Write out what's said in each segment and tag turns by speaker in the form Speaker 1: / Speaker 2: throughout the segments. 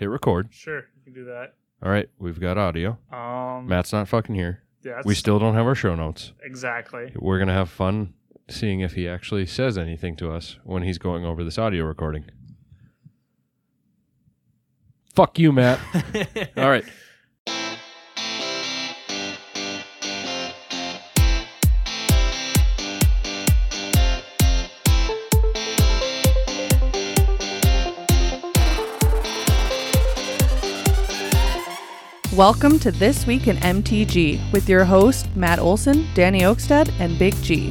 Speaker 1: hit record.
Speaker 2: Sure, you can do that.
Speaker 1: All right, we've got audio.
Speaker 2: Um,
Speaker 1: Matt's not fucking here.
Speaker 2: yeah,
Speaker 1: We still don't have our show notes.
Speaker 2: exactly.
Speaker 1: We're going to have fun seeing if he actually says anything to us when he's going over this audio recording. Fuck you, Matt. All right.
Speaker 3: Welcome to This Week in MTG with your host, Matt Olson, Danny Oakstead, and Big G.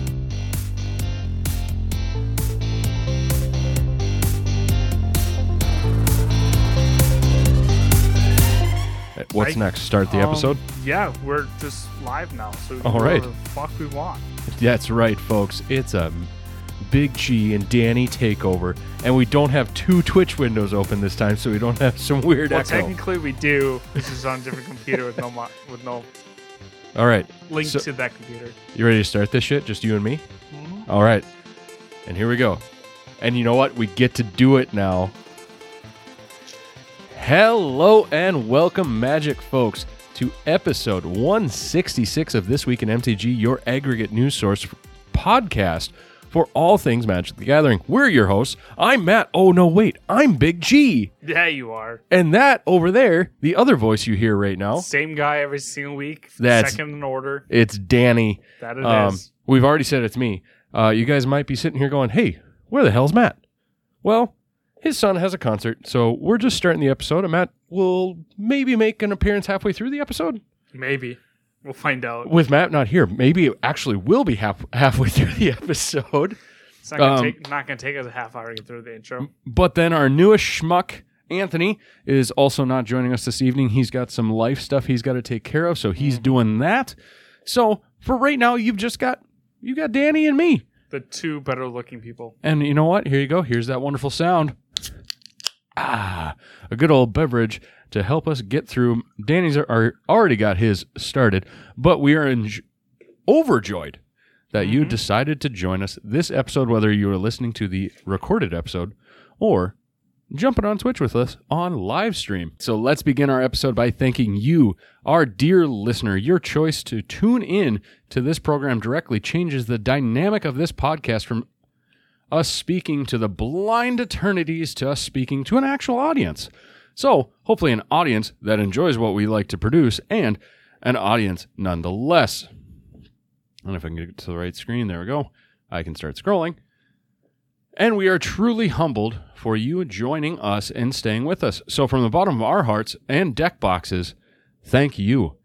Speaker 1: What's
Speaker 2: I-
Speaker 1: next? Start the
Speaker 2: Um,
Speaker 1: episode?
Speaker 2: Yeah, we're just live now, so we can
Speaker 1: All
Speaker 2: do
Speaker 1: right.
Speaker 2: whatever the fuck we want.
Speaker 1: That's right, folks. It's a Big G and Danny takeover. And we don't have two Twitch windows open this time, so we don't have some weird
Speaker 2: Well,
Speaker 1: echo.
Speaker 2: technically we do. This is on a different computer with no mo- with no
Speaker 1: All right.
Speaker 2: link
Speaker 1: So-
Speaker 2: to that computer.
Speaker 1: You ready to start this shit? Just you and me?
Speaker 2: Mhm.
Speaker 1: All right. And here we go. And you know what? We get to do it now. Hello and welcome, Magic folks, to episode 166 of This Week in MTG, your aggregate news source podcast for all things Magic the Gathering. We're your hosts. I'm Matt. Oh, no, wait. I'm Big G.
Speaker 2: Yeah, you are.
Speaker 1: And that over there, the other voice you hear right now,
Speaker 2: Same guy every single week.
Speaker 1: That's-
Speaker 2: second in order.
Speaker 1: it's Danny.
Speaker 2: That it is.
Speaker 1: Um, we've already said it's me. Uh, you guys might be sitting here going, "Hey, where the hell's Matt?" Well, his son has a concert, so we're just starting the episode, and Matt will maybe make an appearance halfway through the episode.
Speaker 2: Maybe we'll find out.
Speaker 1: With Matt not here, maybe it actually will be half halfway through the episode.
Speaker 2: It's not gonna
Speaker 1: um,
Speaker 2: take not gonna take us a half hour to get through the intro.
Speaker 1: But then our newest schmuck, Anthony, is also not joining us this evening. He's got some life stuff he's got to take care of, so he's doing that. So for right now, you've just got you got Danny and me.
Speaker 2: The two better looking people.
Speaker 1: And you know what? Here you go. Here's that wonderful sound. Ah, a good old beverage to help us get through. Danny's are, are already got his started, but we are in, overjoyed that you mm-hmm. decided to join us this episode, whether you are listening to the recorded episode or jumping on Twitch with us on live stream. So let's begin our episode by thanking you, our dear listener. Your choice to tune in to this program directly changes the dynamic of this podcast from us speaking to the blind eternities to us speaking to an actual audience. So, hopefully, an audience that enjoys what we like to produce and an audience nonetheless. And if I can get to the right screen, there we go. I can start scrolling. And we are truly humbled for you joining us and staying with us. So, from the bottom of our hearts and deck boxes, thank you.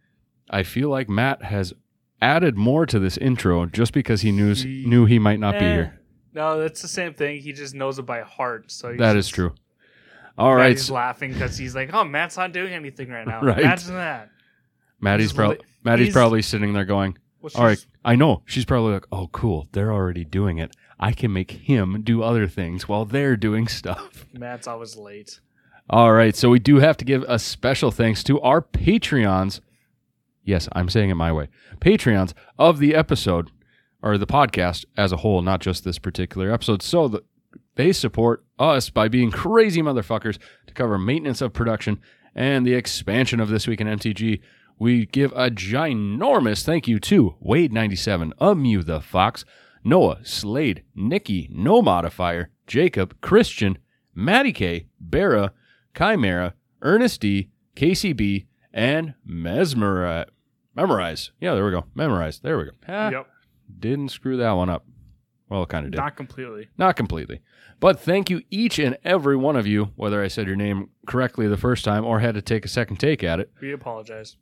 Speaker 1: I feel like Matt has added more to this intro just because he knew,
Speaker 2: He-
Speaker 1: knew he might not be
Speaker 2: Eh,
Speaker 1: here.
Speaker 2: No, that's the same thing. He just knows it by heart. So he's
Speaker 1: That is
Speaker 2: just-
Speaker 1: true. All right,
Speaker 2: He's laughing because he's like, "Oh, Matt's not doing anything right now.
Speaker 1: Right.
Speaker 2: Imagine that."
Speaker 1: Maddie's probably
Speaker 2: li-
Speaker 1: Maddie's
Speaker 2: he's-
Speaker 1: probably sitting there going,
Speaker 2: Well,
Speaker 1: "All right, I know." She's probably like, "Oh, cool. They're already doing it. I can make him do other things while they're doing stuff."
Speaker 2: Matt's always late.
Speaker 1: All right, so we do have to give a special thanks to our Patreons. Yes, I'm saying it my way. Patreons of the episode or the podcast as a whole, not just this particular episode. So that they support us by being crazy motherfuckers to cover maintenance of production and the expansion of this week in MTG. We give a ginormous thank you to Wade97, Amu the Fox, Noah, Slade, Nikki, No Modifier, Jacob, Christian, Matty K, Bera, Chimera, Ernest D, KCB, and Mesmerize. Memorize. Yeah, there we go. Memorize. There we go. Ah,
Speaker 2: Yep,
Speaker 1: Didn't screw that one up. Well, kind of did.
Speaker 2: not completely.
Speaker 1: Not completely. But thank you, each and every one of you, whether I said your name correctly the first time or had to take a second take at it,
Speaker 2: We apologize.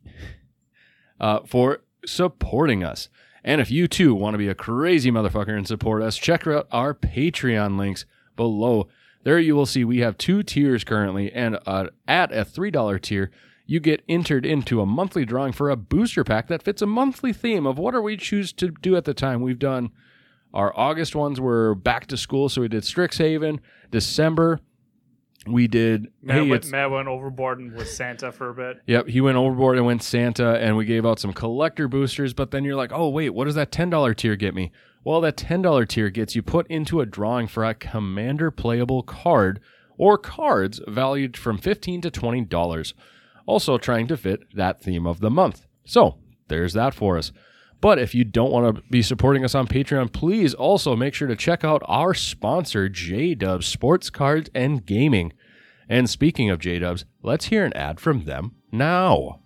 Speaker 1: uh, for supporting us. And if you too want to be a crazy motherfucker and support us, check out our Patreon links below. There you will see we have two tiers currently, and uh, at a $3 tier, you get entered into a monthly drawing for a booster pack that fits a monthly theme of whatever we choose to do at the time. We've done our August ones were back to school, so we did Strixhaven. December, we did.
Speaker 2: Matt,
Speaker 1: hey,
Speaker 2: went, Matt went overboard and with Santa for a bit.
Speaker 1: Yep, he went overboard and went Santa, and we gave out some collector boosters. But then you're like, oh wait, what does that ten dollar tier get me? Well, that ten dollar tier gets you put into a drawing for a commander playable card or cards valued from 15 to $20. Also trying to fit that theme of the month. So, there's that for us. But if you don't want to be supporting us on Patreon, please also make sure to check out our sponsor, J Dubs Sports Cards and Gaming. And speaking of J Dubs, let's hear an ad from them now.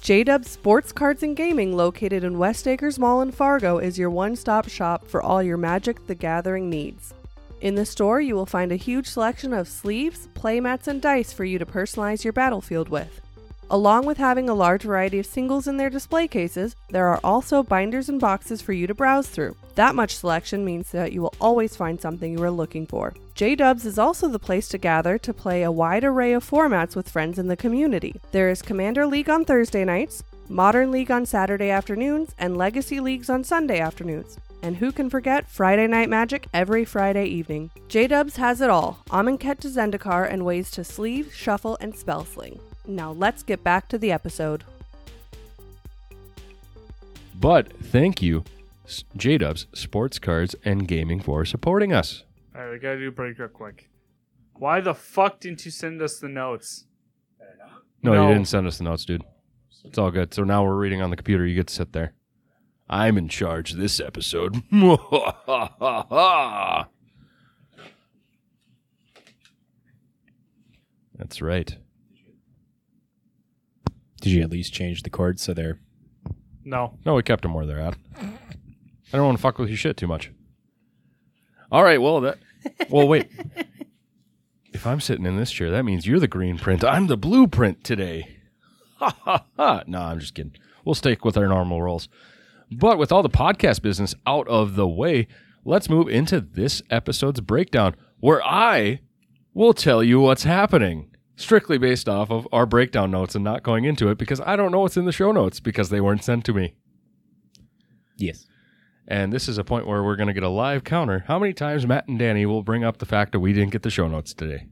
Speaker 3: JDub Sports Cards and Gaming, located in West Acres Mall in Fargo, is your one stop shop for all your Magic the Gathering needs. In the store, you will find a huge selection of sleeves, playmats, and dice for you to personalize your battlefield with. Along with having a large variety of singles in their display cases, there are also binders and boxes for you to browse through. That much selection means that you will always find something you are looking for. J Dubs is also the place to gather to play a wide array of formats with friends in the community. There is Commander League on Thursday nights, Modern League on Saturday afternoons, and Legacy Leagues on Sunday afternoons. And who can forget Friday Night Magic every Friday evening? J Dubs has it all Amonkhet to Zendikar and ways to sleeve, shuffle, and spell sling. Now let's get back to the episode.
Speaker 1: But thank you, J Dubs Sports Cards and Gaming, for supporting us.
Speaker 2: All right, we gotta do pretty quick. quick. Why the fuck didn't you send us the notes?
Speaker 1: No,
Speaker 2: No.
Speaker 1: you didn't send us the notes, dude. It's all good. So now we're reading on the computer. You get to sit there. I'm in charge this episode. That's right.
Speaker 4: Did you at least change the chords so they're
Speaker 2: No.
Speaker 1: No, we kept them where they're at. I don't want to fuck with your shit too much. All right, well that well wait. if I'm sitting in this chair, that means you're the green print. I'm the blueprint today. Ha ha ha. No, I'm just kidding. We'll stick with our normal roles. But with all the podcast business out of the way, let's move into this episode's breakdown where I will tell you what's happening. Strictly based off of our breakdown notes and not going into it because I don't know what's in the show notes because they weren't sent to me.
Speaker 4: yes.
Speaker 1: And this is a point where we're going to get a live counter. How many times Matt and Danny will bring up the fact that we didn't get the show notes today?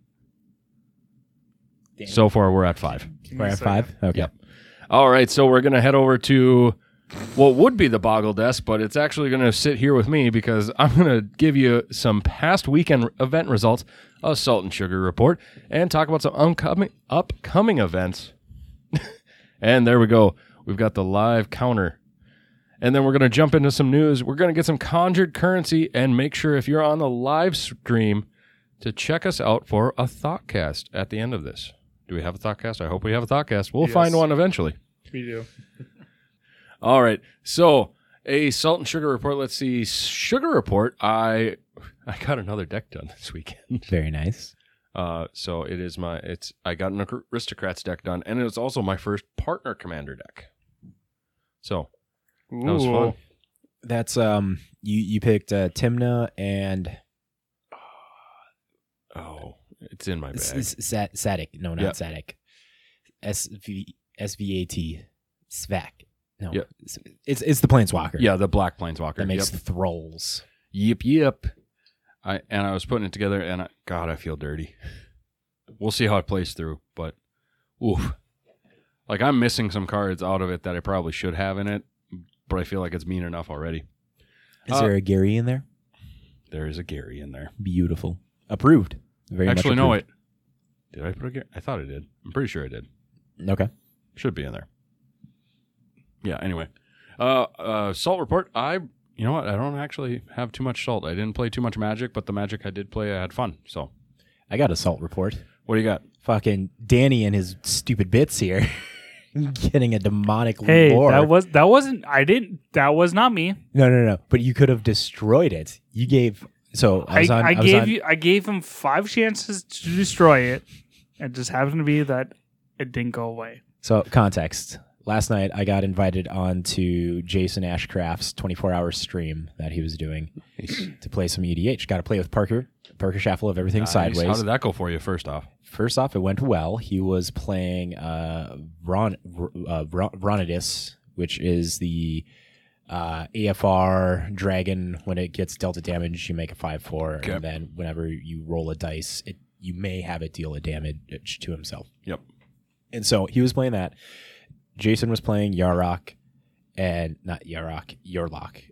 Speaker 1: So far, we're at five.
Speaker 2: Give
Speaker 4: We're at five. Okay.
Speaker 1: Yep. All right, so we're going to head over to what would be the Boggle desk, but it's actually going to sit here with me because I'm going to give you some past weekend event results, a salt and sugar report, and talk about some upcoming upcoming events. and there we go. We've got the live counter. And then we're going to jump into some news. We're going to get some conjured currency and make sure if you're on the live stream to check us out for a thoughtcast at the end of this. Do we have a thoughtcast? I hope we have a thoughtcast. We'll
Speaker 2: Yes.
Speaker 1: find one eventually.
Speaker 2: We do.
Speaker 1: All right. So a salt and sugar report. Let's see. Sugar report. I I got another deck done this weekend.
Speaker 4: Very nice.
Speaker 1: Uh, so it is my it's I got an aristocrats deck done, and it's also my first partner commander deck. So that was fun.
Speaker 4: That's um you you picked uh, Tymna and
Speaker 1: Oh, it's in my bag.
Speaker 4: S- Sat- Satic. No, not
Speaker 1: Yeah.
Speaker 4: Satic. S V S V A T Svak. No,
Speaker 1: Yeah.
Speaker 4: it's, it's it's the Planeswalker.
Speaker 1: Yeah, the black planeswalker.
Speaker 4: that makes
Speaker 1: Yep.
Speaker 4: thralls.
Speaker 1: Yep, yep. I and I was putting it together, and I, God, I feel dirty. We'll see how it plays through, but oof, like I'm missing some cards out of it that I probably should have in it, but I feel like it's mean enough already.
Speaker 4: Is
Speaker 1: Uh,
Speaker 4: there a Gary in there?
Speaker 1: There is a Gary in there.
Speaker 4: Beautiful. Approved. Very
Speaker 1: Actually,
Speaker 4: much
Speaker 1: no, it. Did I put a Gary? I thought I did. I'm pretty sure I did.
Speaker 4: Okay.
Speaker 1: Should be in there. Yeah. Anyway, uh, uh, salt report. I, you know what? I don't actually have too much salt. I didn't play too much Magic, but the Magic I did play, I had fun. So,
Speaker 4: I got a salt report.
Speaker 1: what do you got?
Speaker 4: Fucking Danny and his stupid bits here. Getting a demonic
Speaker 2: Hey,
Speaker 4: lore.
Speaker 2: that was that wasn't. I didn't. That was not me.
Speaker 4: no, no, no. But you could have destroyed it. You gave. So I
Speaker 2: I,
Speaker 4: was on.
Speaker 2: I,
Speaker 4: I was
Speaker 2: gave
Speaker 4: on-
Speaker 2: you. I gave him five chances to destroy it. It just happened to be that it didn't go away.
Speaker 4: So context. Last night I got invited on to Jason Ashcraft's 24-hour stream that he was doing to play some EDH. Got to play with Parker. Parker Schaffel of Everything
Speaker 1: Nice.
Speaker 4: Sideways.
Speaker 1: How did that go for you? First off,
Speaker 4: First off, it went well. He was playing uh, Ron, uh, Ron- Ronidus, which is the uh, AFR dragon. When it gets delta damage, you make a five four,
Speaker 1: Okay.
Speaker 4: and then whenever you roll a dice, it you may have it deal a damage to himself.
Speaker 1: Yep.
Speaker 4: And so he was playing that. Jason was playing Yarok, and not Yarok, Yorlock,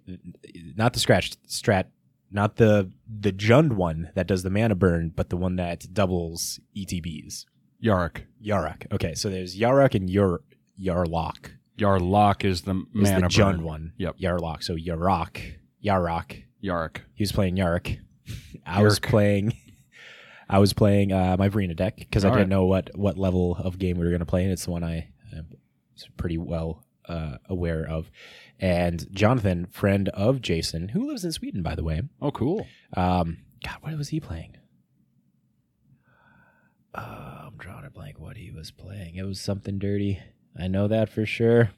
Speaker 4: not the scratch strat not the the Jund one that does the mana burn, but the one that doubles ETBs.
Speaker 1: Yarok.
Speaker 4: Yarok. Okay, so there's Yarok and Yar Yarlock.
Speaker 1: Yarlock is the
Speaker 4: Is
Speaker 1: mana
Speaker 4: the Jund
Speaker 1: burn.
Speaker 4: one.
Speaker 1: Yep.
Speaker 4: Yarlock. So Yarok. Yarok.
Speaker 1: Yarok.
Speaker 4: He was playing Yarok. I was playing. I was playing uh, my Verena deck because I didn't
Speaker 1: right.
Speaker 4: know what what level of game we were going to play, and it's the one I pretty well uh, aware of. And Jonathan, friend of Jason, who lives in Sweden, by the way.
Speaker 1: Oh, cool.
Speaker 4: Um, God, what was he playing? Uh, I'm drawing a blank. What he was playing? It was something dirty. I know that for sure.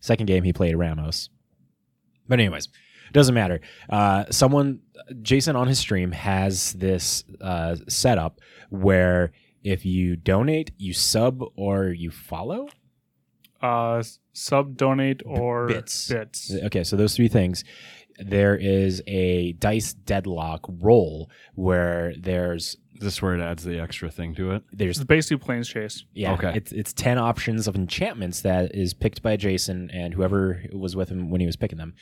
Speaker 4: Second game he played Ramos. But anyways, doesn't matter. Uh, someone, Jason on his stream has this uh, setup where if you donate, you sub or you follow.
Speaker 2: Uh, sub, donate, or
Speaker 4: bits.
Speaker 2: Bits.
Speaker 4: Okay, so those three things. There is a dice deadlock roll where there's
Speaker 1: Is this where it adds the extra thing to it?
Speaker 4: there's
Speaker 2: It's basically planes chase.
Speaker 4: Yeah,
Speaker 1: Okay.
Speaker 4: It's it's ten options of enchantments that is picked by Jason and whoever was with him when he was picking them,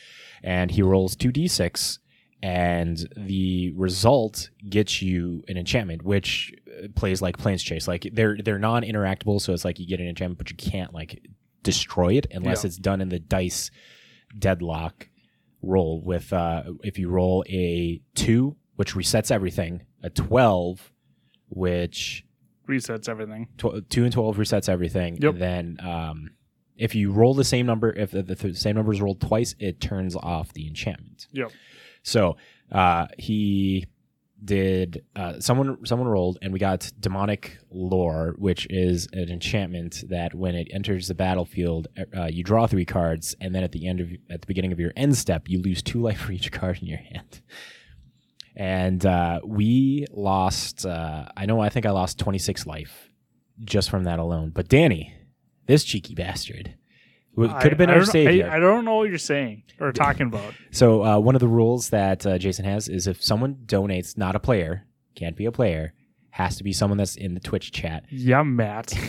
Speaker 4: and he rolls two d six, and the result gets you an enchantment, which uh, plays like Planes Chase. Like they're they're non interactable, so it's like you get an enchantment, but you can't like destroy it unless
Speaker 2: Yeah.
Speaker 4: it's done in the dice deadlock roll. With uh, if you roll a two, which resets everything, a twelve, which
Speaker 2: Resets everything.
Speaker 4: tw- two and twelve resets everything.
Speaker 2: Yep.
Speaker 4: And then um, if you roll the same number, if the, the same number is rolled twice, it turns off the enchantment.
Speaker 2: Yep.
Speaker 4: So uh, he did. Uh, someone someone rolled, and we got demonic lore, which is an enchantment that when it enters the battlefield, uh, you draw three cards, and then at the end of at the beginning of your end step, you lose two life for each card in your hand. And uh, we lost. Uh, I know. I think I lost twenty six life just from that alone. But Danny, this cheeky bastard, who could have been
Speaker 2: I,
Speaker 4: our
Speaker 2: I don't-
Speaker 4: savior.
Speaker 2: I, I don't know what you're saying or talking about.
Speaker 4: So uh, one of the rules that uh, Jason has is if someone donates, not a player, can't be a player, has to be someone that's in the Twitch chat.
Speaker 2: Yeah, Matt.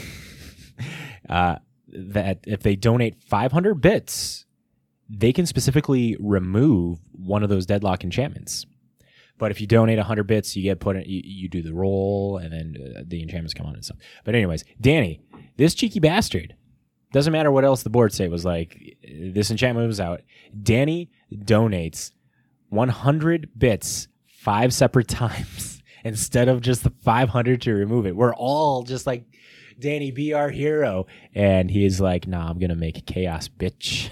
Speaker 4: Uh, that if they donate 500 bits, they can specifically remove one of those deadlock enchantments. But if you donate 100 bits, you get put in, you, you do the roll, and then uh, the enchantments come on and stuff. But anyways, Danny, this cheeky bastard, doesn't matter what else the board say was like, this enchantment was out. Danny donates 100 bits five separate times instead of just the 500 to remove it. We're all just like, Danny, be our hero. And he's like, nah, I'm going to make chaos, bitch.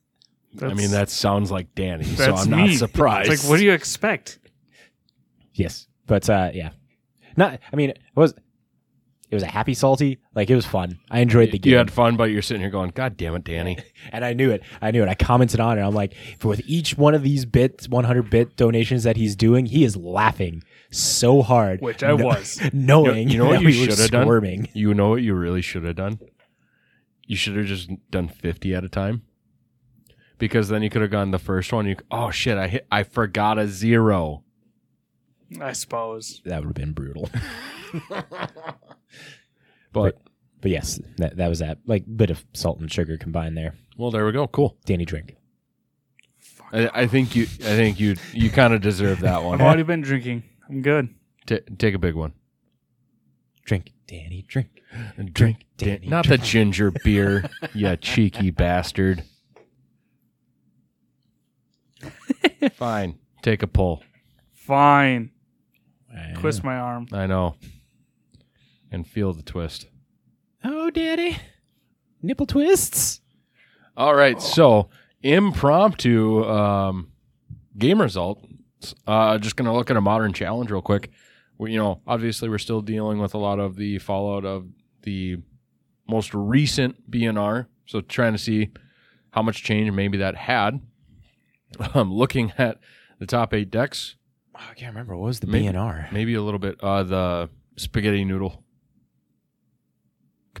Speaker 1: I mean, that sounds like Danny, so
Speaker 2: that's
Speaker 1: I'm not
Speaker 2: me.
Speaker 1: surprised.
Speaker 2: It's like, what do you expect?
Speaker 4: Yes. But uh, yeah. Not, I mean, it was, it was a happy salty. Like, it was fun. I enjoyed the game.
Speaker 1: you had fun, but you're sitting here going, God damn it, Danny.
Speaker 4: and I knew it. I knew it. I commented on it. I'm like, for with each one of these bits, 100 bit donations that he's doing, he is laughing so hard.
Speaker 2: Which I
Speaker 4: kno-
Speaker 2: was.
Speaker 4: knowing
Speaker 1: You know what
Speaker 4: that
Speaker 1: you
Speaker 4: we
Speaker 1: should have done? You know what you really should have done? You should have just done 50 at a time. Because then you could have gone the first one. You oh shit, I hit, I forgot a zero.
Speaker 2: I suppose.
Speaker 4: That would have been brutal.
Speaker 1: But
Speaker 4: But yes, that, that was that. Like, bit of salt and sugar combined there.
Speaker 1: well, there we go. Cool.
Speaker 4: Danny drink.
Speaker 1: I, I think you. I think you. You kind of deserve that one.
Speaker 2: I've
Speaker 1: one.
Speaker 2: already been drinking. I'm good.
Speaker 1: Ta take a big one.
Speaker 4: Drink. Danny drink.
Speaker 1: Drink,
Speaker 4: Danny,
Speaker 1: not the ginger beer, you cheeky bastard. Fine, take a pull.
Speaker 2: Fine. Twist my arm.
Speaker 1: I know, and feel the twist.
Speaker 4: Oh, daddy. Nipple twists.
Speaker 1: All right, so impromptu um, game result. Uh, just gonna look at a modern challenge real quick. We, you know, obviously we're still dealing with a lot of the fallout of the most recent BNR. So trying to see how much change maybe that had. Um, looking at the top eight decks,
Speaker 4: Oh, I can't remember. What was the
Speaker 1: Maybe-
Speaker 4: BNR?
Speaker 1: maybe a little bit. Uh, the spaghetti noodle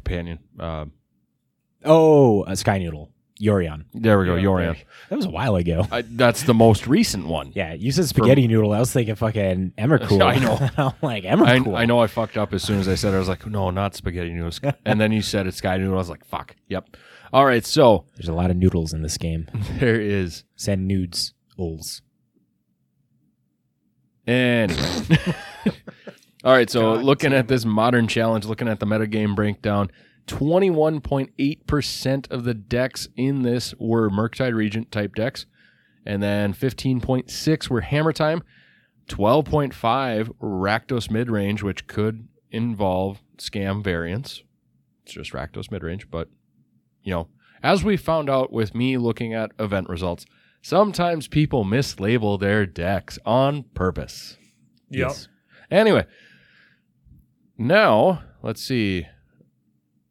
Speaker 1: companion. Uh,
Speaker 4: Oh, a Sky Noodle. Yorion.
Speaker 1: there we go,
Speaker 2: Yeah,
Speaker 1: Yorion.
Speaker 4: That was a while ago.
Speaker 1: I, that's the most recent one.
Speaker 4: Yeah, you said spaghetti noodle. I was thinking fucking Emrakul.
Speaker 1: I know.
Speaker 4: I'm like,
Speaker 1: I,
Speaker 4: Emrakul.
Speaker 1: I know I fucked up as soon as I said it. I was like, no, not spaghetti noodles. and then you said it's sky noodle. I was like, fuck. Yep. All right. So
Speaker 4: There's a lot of noodles in this game.
Speaker 1: there is
Speaker 4: Send nudes. Ols.
Speaker 1: Anyway. All right, so
Speaker 2: God
Speaker 1: looking at this modern challenge, looking at the metagame breakdown, 21.8% of the decks in this were Murktide Regent type decks, and then 15.6 were Hammer Time, 12.5 Rakdos Midrange, which could involve scam variants. It's just Rakdos Midrange, but you know, as we found out with me looking at event results, sometimes people mislabel their decks on purpose.
Speaker 2: Yep.
Speaker 1: Anyway, now let's see.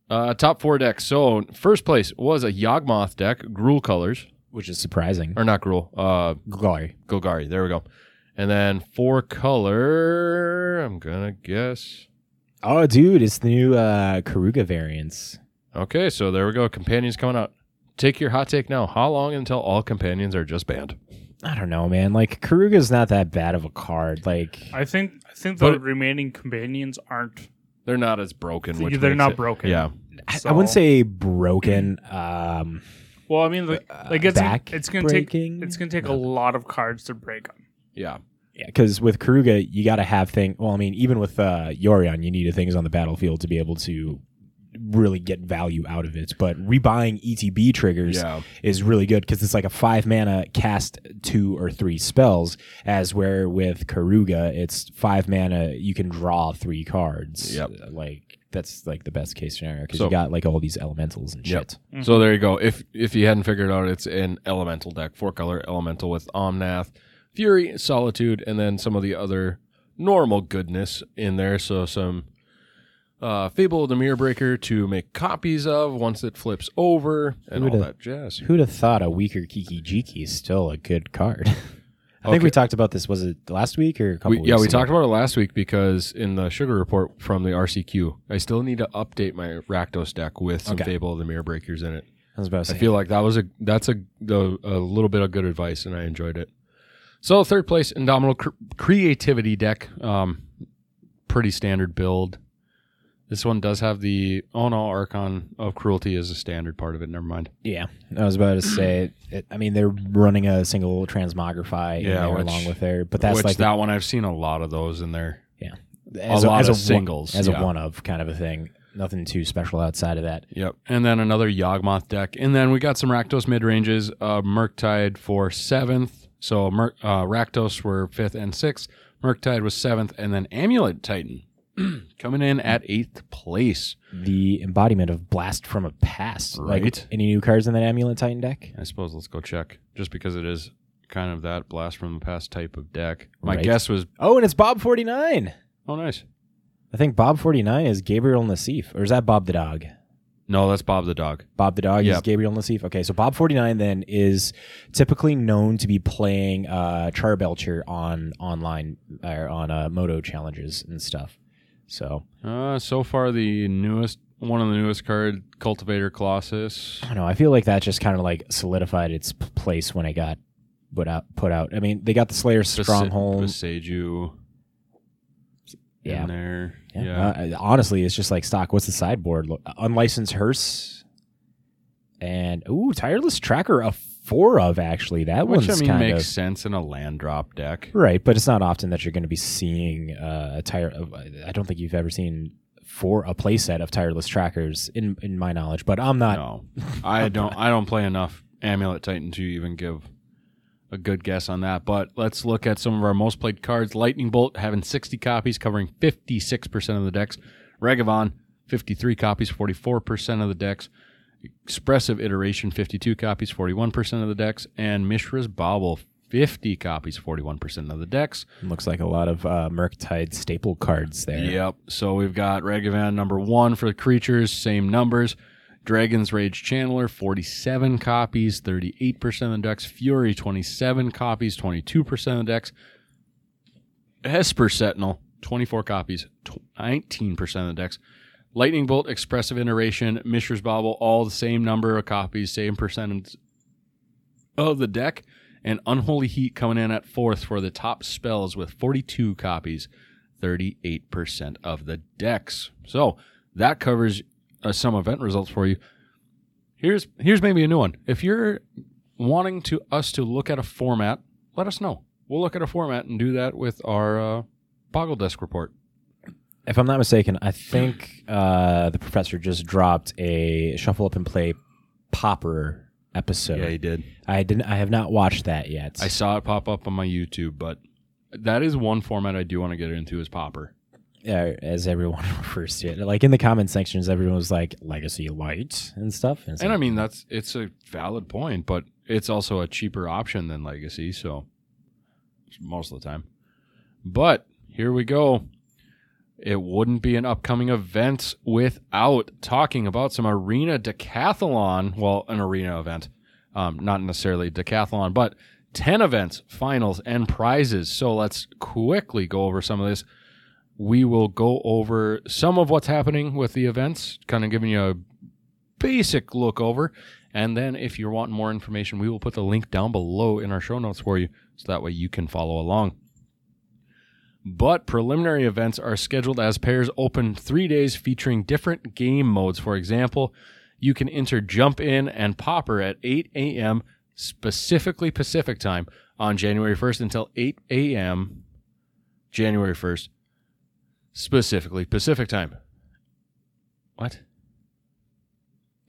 Speaker 1: Uh, top four decks. So first place was a Yawgmoth deck, Gruul colors,
Speaker 4: which is surprising.
Speaker 1: or not Gruul, uh,
Speaker 4: Glory.
Speaker 1: Golgari. There we go. And then four color. I'm gonna guess.
Speaker 4: Oh, dude, it's the new uh, Keruga variants.
Speaker 1: Okay, so there we go. Companions coming out. Take your hot take now. How long until all companions are just banned?
Speaker 4: I don't know, man. Like Keruga's not that bad of a card. Like
Speaker 2: I think I think the
Speaker 1: But-
Speaker 2: remaining companions aren't.
Speaker 1: They're not as broken. Which
Speaker 2: They're
Speaker 1: makes
Speaker 2: not
Speaker 1: it-
Speaker 2: broken.
Speaker 1: Yeah.
Speaker 4: I, I wouldn't say broken. Um,
Speaker 2: Well, I mean, like,
Speaker 4: Uh,
Speaker 2: like it's
Speaker 4: back
Speaker 2: it's gonna take
Speaker 4: breaking?
Speaker 2: it's gonna take a lot of cards to break them.
Speaker 1: Yeah.
Speaker 4: yeah, because with Keruga, you got to have thing. Well, I mean, even with uh, Yorion, you needed things on the battlefield to be able to really get value out of it. But rebuying ETB triggers
Speaker 1: Yeah.
Speaker 4: is really good because it's like a five mana cast two or three spells, as where with Keruga, it's five mana, you can draw three cards.
Speaker 1: Yep.
Speaker 4: Like that's like the best case scenario because
Speaker 1: So-
Speaker 4: you got like all these elementals and
Speaker 1: Yep.
Speaker 4: shit.
Speaker 1: So there you go. If if you hadn't figured out, it's an elemental deck, four color elemental with Omnath, Fury, Solitude, and then some of the other normal goodness in there. So some uh, Fable of the Mirror Breaker to make copies of once it flips over and all
Speaker 4: Who'da-
Speaker 1: that jazz.
Speaker 4: Who'd have thought a weaker Kiki Jiki is still a good card? I think
Speaker 1: Okay.
Speaker 4: we talked about this. Was it last week or a couple
Speaker 1: We,
Speaker 4: weeks
Speaker 1: yeah, we
Speaker 4: ago?
Speaker 1: talked about it last week because in the sugar report from the RCQ, I still need to update my Rakdos deck with some
Speaker 4: Okay.
Speaker 1: Fable of the Mirror Breakers in it.
Speaker 4: I was about to
Speaker 1: I
Speaker 4: say.
Speaker 1: feel like that was a that's a the, a little bit of good advice, and I enjoyed it. So third place, Indomitable Cre- Creativity deck, um, pretty standard build. This one does have the oh no Archon of Cruelty as a standard part of it. Never mind.
Speaker 4: yeah, I was about to say. It, I mean, they're running a single transmogrify
Speaker 1: Yeah, which-
Speaker 4: along with there, but that's
Speaker 1: Which
Speaker 4: like
Speaker 1: that one I've seen a lot of those in there.
Speaker 4: Yeah, as
Speaker 1: a lot of
Speaker 4: one-
Speaker 1: singles,
Speaker 4: as
Speaker 1: yeah.
Speaker 4: a one of kind of a thing. Nothing too special outside of that.
Speaker 1: Yep. And then another Yawgmoth deck. And then we got some Rakdos mid ranges. Uh, Murktide for seventh. So Mer- uh, Rakdos were fifth and sixth. Murktide was seventh. And then Amulet Titan coming in at eighth place.
Speaker 4: The embodiment of blast from a past.
Speaker 1: Right.
Speaker 4: Like any new cards in that Amulet Titan deck?
Speaker 1: I suppose let's go check. Just because it is kind of that blast from the past type of deck. My
Speaker 4: Right.
Speaker 1: guess was,
Speaker 4: Oh, and it's Bob forty nine.
Speaker 1: oh, nice.
Speaker 4: I think Bob forty nine is Gabriel Nassif, or is that Bob the dog?
Speaker 1: No, that's Bob the dog.
Speaker 4: Bob the dog is Gabriel Nassif. Okay, so Bob forty nine then is typically known to be playing uh, Charbelcher on online or on uh, Moto challenges and stuff. So
Speaker 1: Uh, so far, the newest, one of the newest card, Cultivator Colossus.
Speaker 4: I don't know. I feel like that just kind of like solidified its p- place when it got put out. Put out. I mean, they got the Slayer Stronghold.
Speaker 1: Vesuva
Speaker 4: Yeah.
Speaker 1: in there.
Speaker 4: Yeah.
Speaker 1: Yeah.
Speaker 4: Uh, honestly, it's just like stock. What's the sideboard? Unlicensed hearse, and ooh, tireless tracker. A four of actually. That
Speaker 1: Which
Speaker 4: one's
Speaker 1: I mean
Speaker 4: kind
Speaker 1: makes
Speaker 4: of
Speaker 1: sense in a land drop deck.
Speaker 4: right, but it's not often that you're going to be seeing uh, a tire. I don't think you've ever seen for a playset of tireless trackers in in my knowledge. But I'm not.
Speaker 1: No, I don't. I don't play enough Amulet Titan to even give a good guess on that. But let's look at some of our most played cards. Lightning Bolt having 60 copies, covering 56% of the decks. Ragavan 53 copies, 44% of the decks. Expressive Iteration 52 copies, 41% of the decks, and Mishra's Bauble 50 copies, 41% of the decks.
Speaker 4: Looks like a lot of uh, Murktide staple cards there.
Speaker 1: Yep. So we've got Ragavan number one for the creatures, same numbers. Dragon's Rage Channeler, 47 copies, 38% of the decks. Fury, 27 copies, 22% of the decks. Esper Sentinel, 24 copies, 19% of the decks. Lightning Bolt, Expressive Iteration, Mishra's Bauble, all the same number of copies, same percentage of the deck. And Unholy Heat coming in at fourth for the top spells with 42 copies, 38% of the decks. So that covers uh, some event results for you. Here's here's maybe a new one. If you're wanting to us to look at a format, let us know. we'll look at a format and do that with our uh, Boggle Desk report.
Speaker 4: If I'm not mistaken, I think uh, the professor just dropped a shuffle up and play pauper episode.
Speaker 1: Yeah, he did.
Speaker 4: I didn't. I have not watched that yet.
Speaker 1: I saw it pop up on my YouTube, but that is one format I do want to get into is Pauper.
Speaker 4: yeah, as everyone refers to it, like in the comment sections, everyone was like "Legacy Light" and stuff. And,
Speaker 1: And I mean that's it's a valid point, but it's also a cheaper option than Legacy, so most of the time. But here we go. It wouldn't be an upcoming event without talking about some arena decathlon. Well, an arena event, um, not necessarily decathlon, but 10 events, finals, and prizes. So let's quickly go over some of this. We will go over some of what's happening with the events, kind of giving you a basic look over. And then if you're wanting more information, we will put the link down below in our show notes for you so that way you can follow along. But preliminary events are scheduled as pairs open three days featuring different game modes. For example, you can enter Jump In and Pauper at 8 a.m. specifically Pacific time on January 1st until 8 a.m. January 1st specifically Pacific time. What?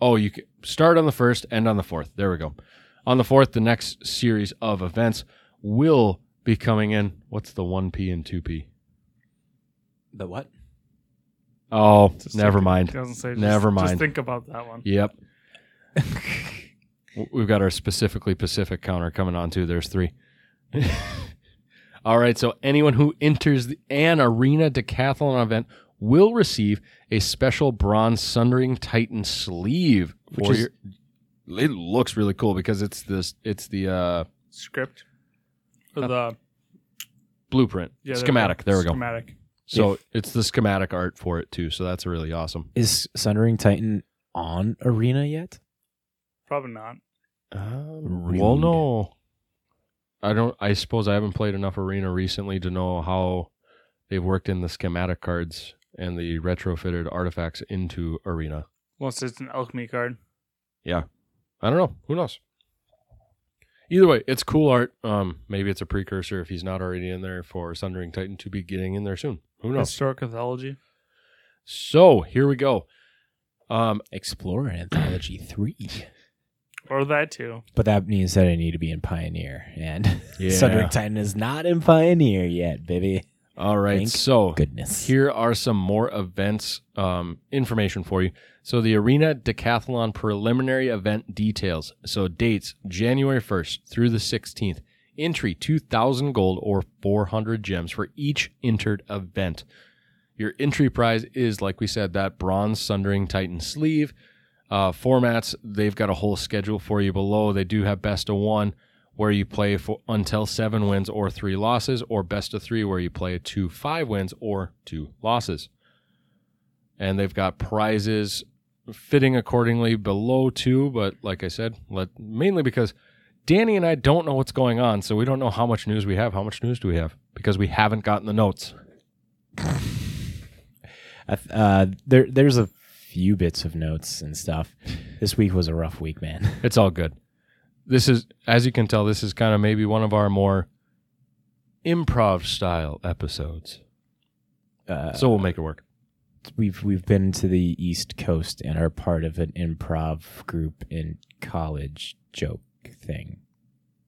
Speaker 1: Oh, you can start on the first, end on the fourth. There we go. On the fourth, the next series of events will be coming in. What's the 1P and 2P?
Speaker 4: the what?
Speaker 1: Oh,
Speaker 2: Just
Speaker 1: never
Speaker 2: think-
Speaker 1: mind.
Speaker 2: Doesn't say.
Speaker 1: Never
Speaker 2: just,
Speaker 1: mind.
Speaker 2: Just think about that one.
Speaker 1: Yep. We've got our specifically Pacific counter coming on too. There's three. All right. So anyone who enters the, an arena decathlon event will receive a special bronze Sundering Titan sleeve.
Speaker 4: Which is-
Speaker 1: your, it looks really cool because it's this. It's the uh,
Speaker 2: Script. Or the
Speaker 1: blueprint
Speaker 2: yeah,
Speaker 1: schematic. There we go.
Speaker 2: Schematic.
Speaker 1: So it's the schematic art for it too. So that's really awesome.
Speaker 4: Is Sundering Titan on Arena yet?
Speaker 2: Probably not.
Speaker 1: Um, well, no. I don't. I suppose I haven't played enough arena recently to know how they've worked in the schematic cards and the retrofitted artifacts into arena.
Speaker 2: Unless it's an alchemy card.
Speaker 1: Yeah, I don't know. Who knows? Either way, it's cool art. Um, maybe it's a precursor if he's not already in there for Sundering Titan to be getting in there soon. Who knows?
Speaker 2: Historic mythology.
Speaker 1: So here we go. Um,
Speaker 4: Explorer Anthology three.
Speaker 2: Or that too.
Speaker 4: But that means that I need to be in Pioneer, and
Speaker 1: Yeah.
Speaker 4: Sundering Titan is not in Pioneer yet, baby.
Speaker 1: All right.
Speaker 4: Thank
Speaker 1: so
Speaker 4: Goodness.
Speaker 1: Here are some more events um, information for you. So the Arena Decathlon preliminary event details. So dates January 1st through the 16th. Entry 2,000 gold or 400 gems for each entered event. Your entry prize is, like we said, that bronze Sundering Titan sleeve. Uh, formats, they've got a whole schedule for you below. They do have best of one, where you play for until seven wins or three losses, or best of three, where you play two five wins or two losses. And they've got prizes fitting accordingly below two, but like I said, let mainly because Danny and I don't know what's going on, so we don't know how much news we have. How much news do we have? Because we haven't gotten the notes.
Speaker 4: Uh, there, there's a few bits of notes and stuff. This week was a rough week, man.
Speaker 1: It's all good. This is, as you can tell, this is kind of maybe one of our more improv style episodes.
Speaker 4: Uh,
Speaker 1: So we'll make it work.
Speaker 4: we've we've been to the East Coast and are part of an improv group in college joke thing.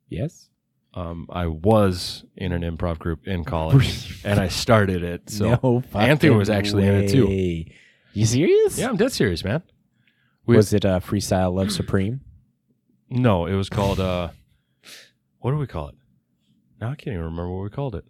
Speaker 4: Yes.
Speaker 1: Um, I was in an improv group in college, and I started it. So
Speaker 4: no,
Speaker 1: Anthony was actually in it too.
Speaker 4: You serious?
Speaker 1: yeah, I'm dead serious, man. We-
Speaker 4: Was it uh, freestyle love supreme?
Speaker 1: No, it was called. uh What do we call it? Now I can't even remember what we called it.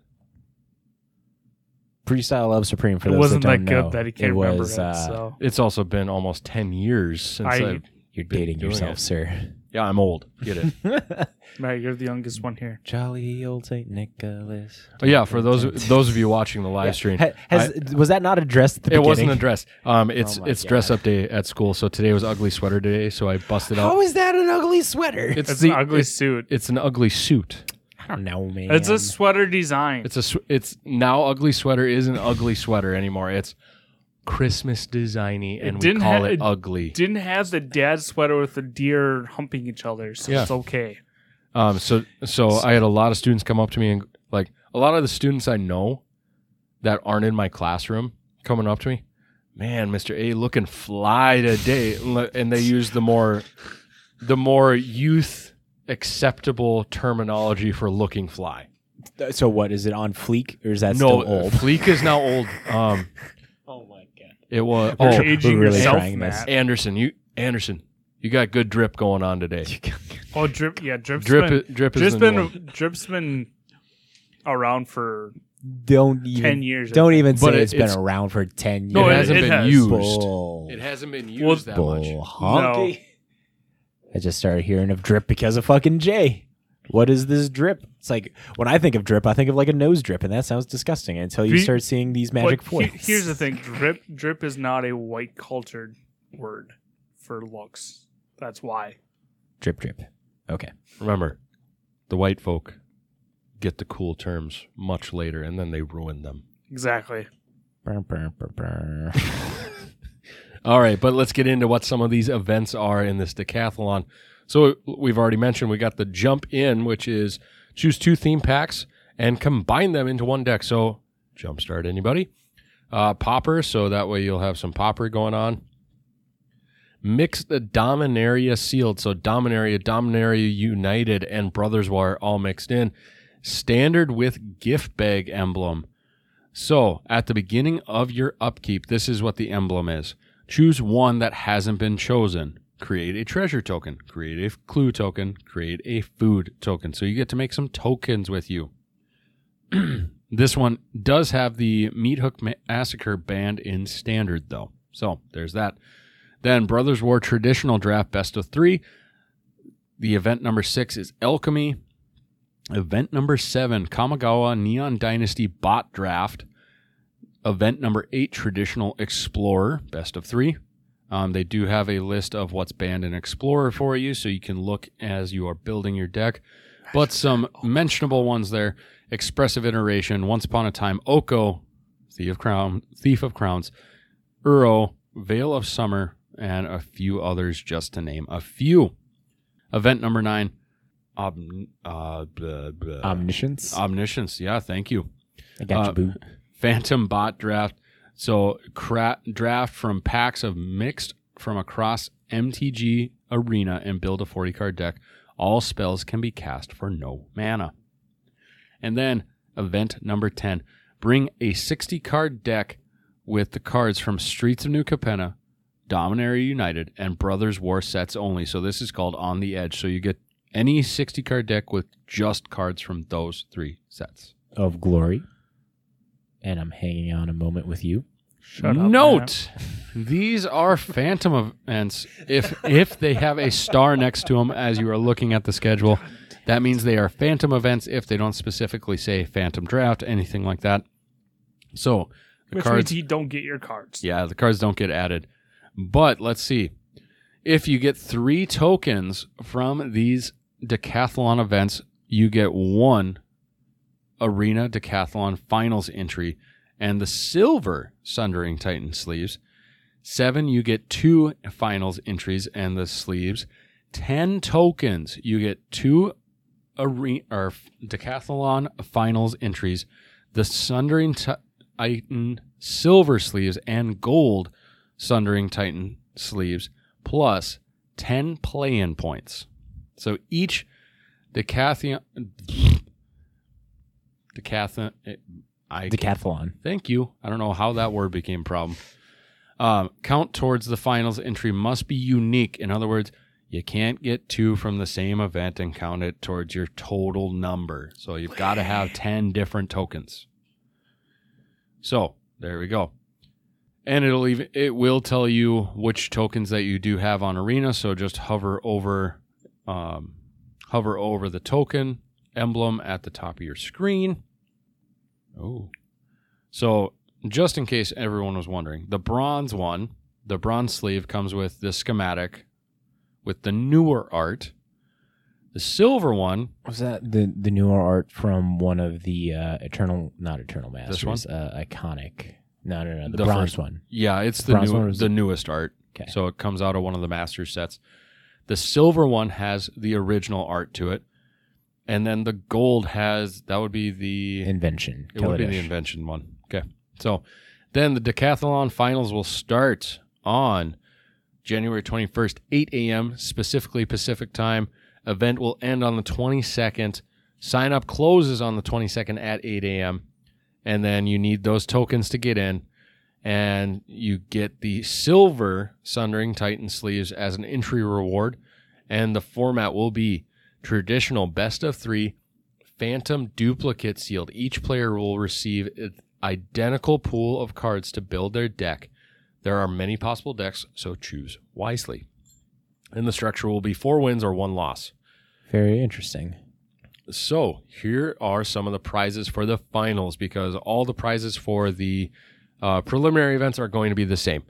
Speaker 4: Freestyle love supreme for
Speaker 2: it
Speaker 4: those
Speaker 2: wasn't
Speaker 4: that
Speaker 2: that,
Speaker 4: don't
Speaker 2: good
Speaker 4: know.
Speaker 2: that he can't
Speaker 4: it
Speaker 2: remember
Speaker 4: was,
Speaker 2: it.
Speaker 4: uh,
Speaker 2: so
Speaker 1: It's also been almost ten years since I.
Speaker 2: I-
Speaker 1: have
Speaker 4: You're
Speaker 1: been
Speaker 4: dating
Speaker 1: doing
Speaker 4: yourself,
Speaker 1: it.
Speaker 4: sir.
Speaker 1: Yeah, I'm old. Get it?
Speaker 2: Matt, you're the youngest one here.
Speaker 4: Jolly old Saint Nicholas.
Speaker 1: But yeah, for those those of you watching the live stream,
Speaker 4: Ha- has, was that not addressed? At the
Speaker 1: it wasn't
Speaker 4: beginning?
Speaker 1: a dress. Um, it's
Speaker 4: Oh my
Speaker 1: it's dress up day at school. So today was ugly sweater day. So I busted out.
Speaker 4: How is that an ugly sweater?
Speaker 1: It's,
Speaker 2: It's
Speaker 1: the
Speaker 2: an ugly
Speaker 1: it's,
Speaker 2: suit.
Speaker 1: it's an ugly suit.
Speaker 4: I don't know, man.
Speaker 2: It's a sweater design.
Speaker 1: It's a sw- it's now ugly sweater isn't ugly sweater anymore. It's Christmas designy, and we
Speaker 2: didn't
Speaker 1: call
Speaker 2: ha-
Speaker 1: it
Speaker 2: it
Speaker 1: ugly.
Speaker 2: Didn't have the dad sweater with the deer humping each other, so
Speaker 1: Yeah.
Speaker 2: it's okay.
Speaker 1: Um, so so I had a lot of students come up to me and like a lot of the students I know that aren't in my classroom coming up to me, man, Mister A looking fly today, and they use the more the more youth acceptable terminology for looking fly.
Speaker 4: So what is it on fleek or is that
Speaker 1: no,
Speaker 4: still old?
Speaker 1: Fleek is now old. Um,
Speaker 4: my god.
Speaker 1: It was oh
Speaker 2: aging
Speaker 4: we're really
Speaker 2: yourself,
Speaker 4: trying this.
Speaker 1: Anderson, you Anderson, you got good drip going on today.
Speaker 2: Oh, drip. Yeah, drip's
Speaker 1: Drip,
Speaker 2: been,
Speaker 1: i- drip is
Speaker 2: drip's
Speaker 1: the new
Speaker 2: been drip's been around for
Speaker 4: Don't even
Speaker 2: ten years.
Speaker 4: Don't even say
Speaker 1: But it-
Speaker 4: it's been around for ten years.
Speaker 2: No,
Speaker 1: it
Speaker 2: it-
Speaker 1: hasn't
Speaker 2: it
Speaker 1: been
Speaker 2: has.
Speaker 1: used.
Speaker 4: Bull.
Speaker 1: It hasn't been used
Speaker 2: Well,
Speaker 1: that
Speaker 4: Bull
Speaker 1: much.
Speaker 4: honky. I just started hearing of drip because of fucking Jay. What is this drip? It's like when I think of drip, I think of like a nose drip, and that sounds disgusting until you start seeing these magic
Speaker 2: But
Speaker 4: foils.
Speaker 2: he- here's the thing: drip drip is not a white cultured word for looks. That's why.
Speaker 4: drip, drip. Okay.
Speaker 1: Remember, the white folk get the cool terms much later, and then they ruin them.
Speaker 2: Exactly.
Speaker 4: Brr, brr, brr, brr.
Speaker 1: All right, but let's get into what some of these events are in this decathlon. So we've already mentioned we got the jump in, which is choose two theme packs and combine them into one deck. So jumpstart anybody. Uh, pauper, so that way you'll have some pauper going on. Mix the Dominaria sealed, so Dominaria, Dominaria United, and Brothers War all mixed in. Standard with gift bag emblem. So at the beginning of your upkeep, this is what the emblem is. Choose one that hasn't been chosen. Create a treasure token, create a clue token, create a food token. So you get to make some tokens with you. this one does have the Meat Hook Massacre banned in standard, though. So there's that. Then Brothers War Traditional Draft Best of Three. The event number six is Alchemy. Event number seven, Kamigawa Neon Dynasty Bot Draft. Event number eight, Traditional Explorer, best of three. Um, they do have a list of what's banned in Explorer for you, so you can look as you are building your deck. But some mentionable ones there: Expressive Iteration, Once Upon a Time, Oko, Thief of Crown, Thief of Crowns, Uro, Veil of Summer, and a few others, just to name a few. Event number nine, Omn- uh, blah, blah.
Speaker 4: Omniscience.
Speaker 1: Omniscience. Yeah, thank you.
Speaker 4: I got
Speaker 1: uh,
Speaker 4: you, boo.
Speaker 1: Phantom Bot Draft. So cra- draft from packs of mixed from across MTG Arena and build a 40 card deck. All spells can be cast for no mana. And then event number 10. Bring a 60 card deck with the cards from Streets of New Capenna, Dominaria United, and Brothers War sets only. So this is called On the Edge. So you get any 60 card deck with just cards from those three sets.
Speaker 4: Of glory. And I'm hanging on a moment with you.
Speaker 2: Shut up.
Speaker 1: Note, these are phantom events. If if they have a star next to them as you are looking at the schedule, that means they are phantom events. If they don't specifically say phantom draft, anything like that. So the
Speaker 2: Which
Speaker 1: cards,
Speaker 2: means you don't get your cards.
Speaker 1: yeah, the cards don't get added. But let's see, if you get three tokens from these decathlon events, you get one arena decathlon finals entry and the silver Sundering Titan sleeves. Seven, you get two finals entries and the sleeves. Ten tokens, you get two arena or decathlon finals entries. The Sundering Titan silver sleeves and gold Sundering Titan sleeves, plus ten play-in points. So each decathlon, decathlon, I
Speaker 4: Decathlon.
Speaker 1: Thank you. I don't know how that word became a problem. Um, count towards the finals entry must be unique. In other words, you can't get two from the same event and count it towards your total number. So you've got to have 10 different tokens. So there we go. And it'll even it will tell you which tokens that you do have on arena. So just hover over um, hover over the token emblem at the top of your screen. Oh. So, just in case everyone was wondering, the bronze one, the bronze sleeve comes with the schematic with the newer art. The silver one,
Speaker 4: Was that the the newer art from one of the uh, Eternal, not Eternal Masters,
Speaker 1: one?
Speaker 4: Uh, iconic? No, no, no, the,
Speaker 1: The
Speaker 4: bronze
Speaker 1: first-
Speaker 4: one.
Speaker 1: yeah, it's the
Speaker 4: Bronze
Speaker 1: new,
Speaker 4: one
Speaker 1: the
Speaker 4: the-
Speaker 1: newest art.
Speaker 4: Okay.
Speaker 1: So it comes out of one of the master sets. The silver one has the original art to it. And then the gold has that would be the
Speaker 4: Invention.
Speaker 1: it would be the invention one. Okay. So then the decathlon finals will start on January 21st, 8 a.m., specifically Pacific time. Event will end on the 22nd. Sign up closes on the 22nd at 8 a.m. And then you need those tokens to get in. And you get the silver Sundering Titan sleeves as an entry reward. And the format will be traditional best of three Phantom duplicate sealed. Each player will receive an identical pool of cards to build their deck. There are many possible decks, so choose wisely. And the structure will be four wins or one loss.
Speaker 4: Very interesting.
Speaker 1: So here are some of the prizes for the finals because all the prizes for the uh, preliminary events are going to be the same.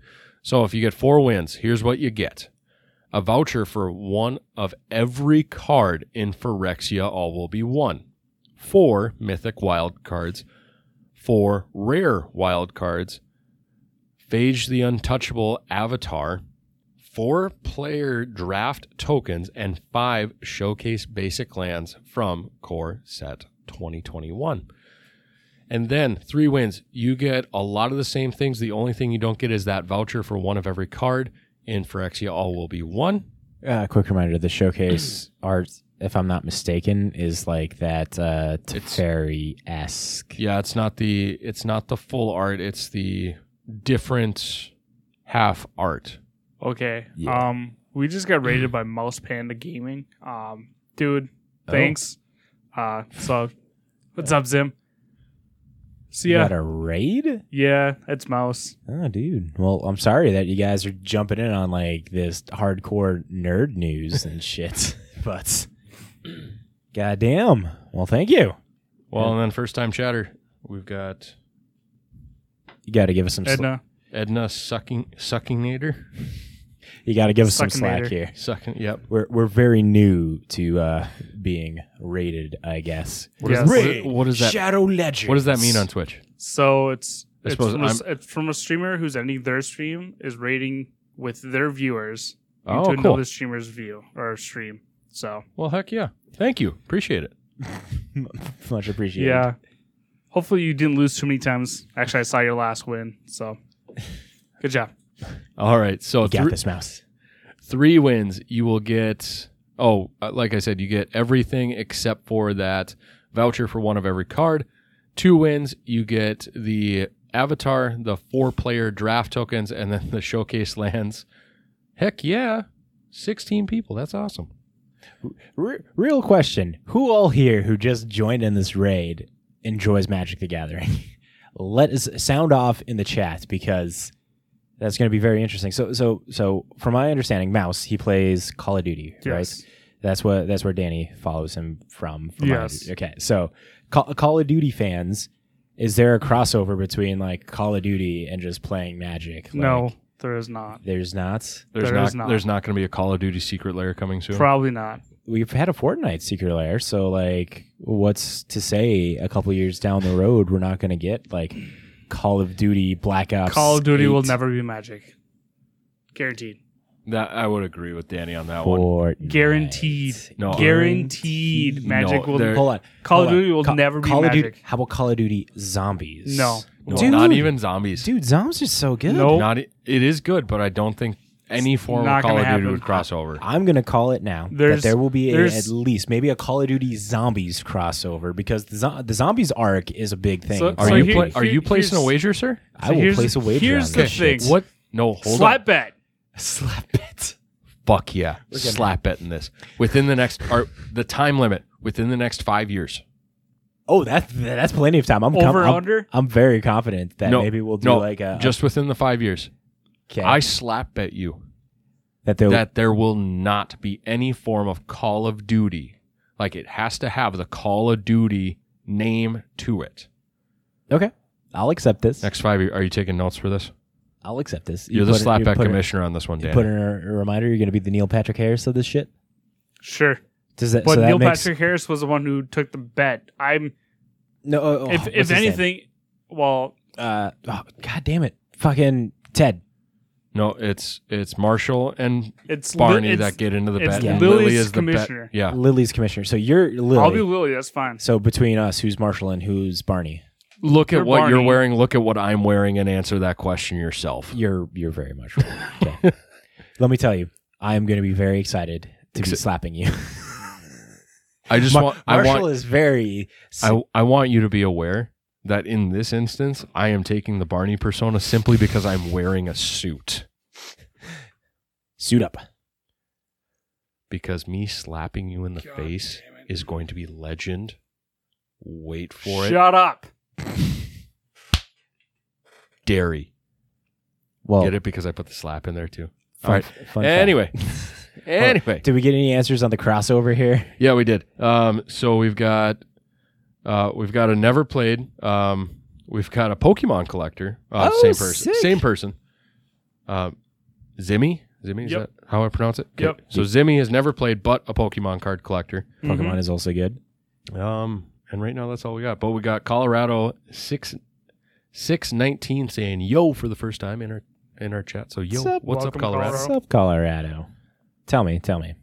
Speaker 1: So if you get four wins, here's what you get a voucher for one of every card in Phyrexia, all will be one. Four mythic wild cards, four rare wild cards, Phage the Untouchable Avatar, four player draft tokens, and five showcase basic lands from Core Set 2021. And then three wins. You get a lot of the same things. The only thing you don't get is that voucher for one of every card. In Phyrexia, all will be one.
Speaker 4: Uh, quick reminder: the showcase art, if I'm not mistaken, is like that uh,
Speaker 1: It's-
Speaker 4: Teferi esque.
Speaker 1: Yeah, it's not the it's not the full art. It's the different half art.
Speaker 2: Okay.
Speaker 4: Yeah.
Speaker 2: Um, we just got rated by Mouse Panda Gaming. Um, dude,
Speaker 4: Oh.
Speaker 2: thanks. Uh, so what's up, Zim? So
Speaker 4: You
Speaker 2: yeah,
Speaker 4: got a raid?
Speaker 2: yeah, it's Mouse.
Speaker 4: Oh, dude. Well, I'm sorry that you guys are jumping in on like this hardcore nerd news and shit, but goddamn. Well, thank you.
Speaker 1: Well, and then first time chatter, we've got
Speaker 4: You got to give us some. Sl-
Speaker 2: Edna.
Speaker 1: Edna sucking suckingnator.
Speaker 4: You got to give us some slack here.
Speaker 1: Second, Yep.
Speaker 4: We're we're very new to uh, being rated, I guess.
Speaker 1: What, is-
Speaker 2: Yes.
Speaker 1: what is- what does that?
Speaker 4: Shadow Legends.
Speaker 1: What does that mean on Twitch?
Speaker 2: So it's
Speaker 1: I
Speaker 2: it's
Speaker 1: suppose
Speaker 2: from, a,
Speaker 1: I'm-
Speaker 2: it's from a streamer who's ending their stream is rating with their viewers
Speaker 1: Oh,
Speaker 2: into
Speaker 1: cool.
Speaker 2: another streamer's view or stream. So
Speaker 1: Well, heck yeah. Thank you. Appreciate it.
Speaker 4: Much appreciated.
Speaker 2: yeah, hopefully you didn't lose too many times. Actually, I saw your last win. So good job.
Speaker 1: All right. So
Speaker 4: got
Speaker 1: three,
Speaker 4: this mouse.
Speaker 1: three wins, you will get. Oh, uh, like I said, you get everything except for that voucher for one of every card. Two wins, you get the avatar, the four player draft tokens, and then the showcase lands. Heck yeah. 16 people. That's awesome.
Speaker 4: Re- real question: Who all here who just joined in this raid enjoys Magic the Gathering? Let us sound off in the chat because that's going to be very interesting. So, so, so, from my understanding, Mouse he plays Call of Duty,
Speaker 2: Yes.
Speaker 4: right? That's what that's where Danny follows him from. from my-
Speaker 2: Yes.
Speaker 4: okay, so Call, Call of Duty fans, is there a crossover between like Call of Duty and just playing Magic? Like,
Speaker 2: no, there is not.
Speaker 4: there's not.
Speaker 1: There's
Speaker 2: There
Speaker 1: not,
Speaker 2: is not.
Speaker 1: there's not going to be a Call of Duty secret layer coming soon.
Speaker 2: Probably not.
Speaker 4: we've had a Fortnite secret layer, so like, what's to say a couple years down the road we're not going to get like Call of Duty Black Ops?
Speaker 2: Call of Duty will never be Magic. Guaranteed.
Speaker 1: that I would agree with Danny on that one.
Speaker 2: Guaranteed.
Speaker 1: No.
Speaker 2: Guaranteed. Magic
Speaker 1: No,
Speaker 2: will.
Speaker 1: there-
Speaker 4: Hold on.
Speaker 2: Call
Speaker 4: hold
Speaker 2: of
Speaker 4: on.
Speaker 2: Duty will
Speaker 4: Ca-
Speaker 2: never be
Speaker 4: Call of Duty.
Speaker 2: Magic.
Speaker 4: How about Call of Duty Zombies?
Speaker 2: No.
Speaker 1: No,
Speaker 4: Dude.
Speaker 1: not even zombies.
Speaker 4: dude, zombies are so good.
Speaker 2: No.
Speaker 1: Not e- it is good, but I don't think any form
Speaker 2: not
Speaker 1: of Call
Speaker 2: gonna
Speaker 1: of Duty
Speaker 2: happen.
Speaker 1: would cross over.
Speaker 4: I'm gonna call it now that there will be a,
Speaker 2: there's-
Speaker 4: at least maybe a Call of Duty Zombies crossover because the, zo- the Zombies arc is a big thing.
Speaker 2: So-
Speaker 1: Are
Speaker 2: so
Speaker 1: you
Speaker 2: here-
Speaker 1: pla- are
Speaker 2: here-
Speaker 1: you placing a
Speaker 2: here's-
Speaker 1: wager, sir?
Speaker 4: I will
Speaker 2: here's-
Speaker 4: place a wager.
Speaker 2: here's
Speaker 4: on
Speaker 2: the
Speaker 4: that
Speaker 2: thing.
Speaker 4: shit.
Speaker 1: What? No, hold
Speaker 2: Slap
Speaker 1: on.
Speaker 2: bet.
Speaker 4: Slap it.
Speaker 1: Fuck yeah.
Speaker 4: gonna-
Speaker 1: Slap betting this. Within the next or the time limit, within the next 5 years.
Speaker 4: Oh, that's that's plenty of time. I'm
Speaker 2: Over
Speaker 4: I'm,
Speaker 2: under?
Speaker 4: I'm very confident that
Speaker 1: no,
Speaker 4: maybe we'll do
Speaker 1: no,
Speaker 4: like a
Speaker 1: just within the 5 years.
Speaker 4: Okay,
Speaker 1: I slap bet you
Speaker 4: that there
Speaker 1: that there will not be any form of Call of Duty. Like it has to have the Call of Duty name to it.
Speaker 4: okay. I'll accept this.
Speaker 1: Next 5. Are you taking notes for this?
Speaker 4: I'll accept this.
Speaker 1: You're the
Speaker 4: put in-
Speaker 1: slap
Speaker 4: you
Speaker 1: bet
Speaker 4: put in-
Speaker 1: commissioner on this one,
Speaker 4: You
Speaker 1: Dan.
Speaker 4: put in a, a reminder. You're going to be the Neil Patrick Harris of this shit.
Speaker 2: Sure.
Speaker 4: Does that?
Speaker 2: But
Speaker 4: so that
Speaker 2: Neil
Speaker 4: makes,
Speaker 2: Patrick Harris was the one who took the bet. I'm.
Speaker 4: No. oh, oh,
Speaker 2: if
Speaker 4: what's
Speaker 2: if
Speaker 4: his name?
Speaker 2: anything, well,
Speaker 4: uh, oh, god damn it, fucking Ted.
Speaker 1: No, it's it's Marshall and
Speaker 2: It's
Speaker 1: Barney
Speaker 2: it's-
Speaker 1: that get into the
Speaker 2: it's
Speaker 1: bet.
Speaker 4: Yeah.
Speaker 2: Lily's
Speaker 1: Lily is the bet.
Speaker 2: commissioner.
Speaker 1: Yeah.
Speaker 4: Lily's commissioner. So you're Lily.
Speaker 2: I'll be Lily. That's fine.
Speaker 4: so between us, who's Marshall and who's Barney?
Speaker 1: Look at
Speaker 2: You're
Speaker 1: what you're wearing. Look at what I'm wearing, and answer that question yourself.
Speaker 4: You're you're very much right. Okay. Let me tell you, I am going to be very excited to be slapping you.
Speaker 1: I just
Speaker 4: Mar-
Speaker 1: want. I
Speaker 4: Marshall
Speaker 1: want.
Speaker 4: is very.
Speaker 1: I, I want you to be aware that in this instance, I am taking the Barney persona simply because I'm wearing a suit.
Speaker 4: suit up.
Speaker 1: Because me slapping you in the
Speaker 2: God
Speaker 1: face is going to be legend. Wait for it.
Speaker 2: Shut up.
Speaker 1: Dairy.
Speaker 4: Well,
Speaker 1: Get it because I put the slap in there too.
Speaker 4: fun-
Speaker 1: All right.
Speaker 4: fun fact.
Speaker 1: Anyway. anyway.
Speaker 4: Did we get any answers on the crossover here?
Speaker 1: Yeah, we did. Um, so we've got uh, we've got a never played. Um, we've got a Pokemon collector. Uh,
Speaker 4: Oh,
Speaker 1: same person.
Speaker 4: sick.
Speaker 1: Same person. Uh, Zimmy. Zimmy. Is
Speaker 2: Yep.
Speaker 1: that how I pronounce it?
Speaker 2: Yep.
Speaker 1: So Zimmy has never played, but a Pokemon card collector.
Speaker 4: Pokemon is also good.
Speaker 1: Um, and right now that's all we got. But we got Colorado six six nineteen saying yo for the first time in our in our chat. So yo,
Speaker 4: What's up?
Speaker 1: what's up, Colorado?
Speaker 2: Colorado.
Speaker 4: What's up, Colorado? Tell me, tell me.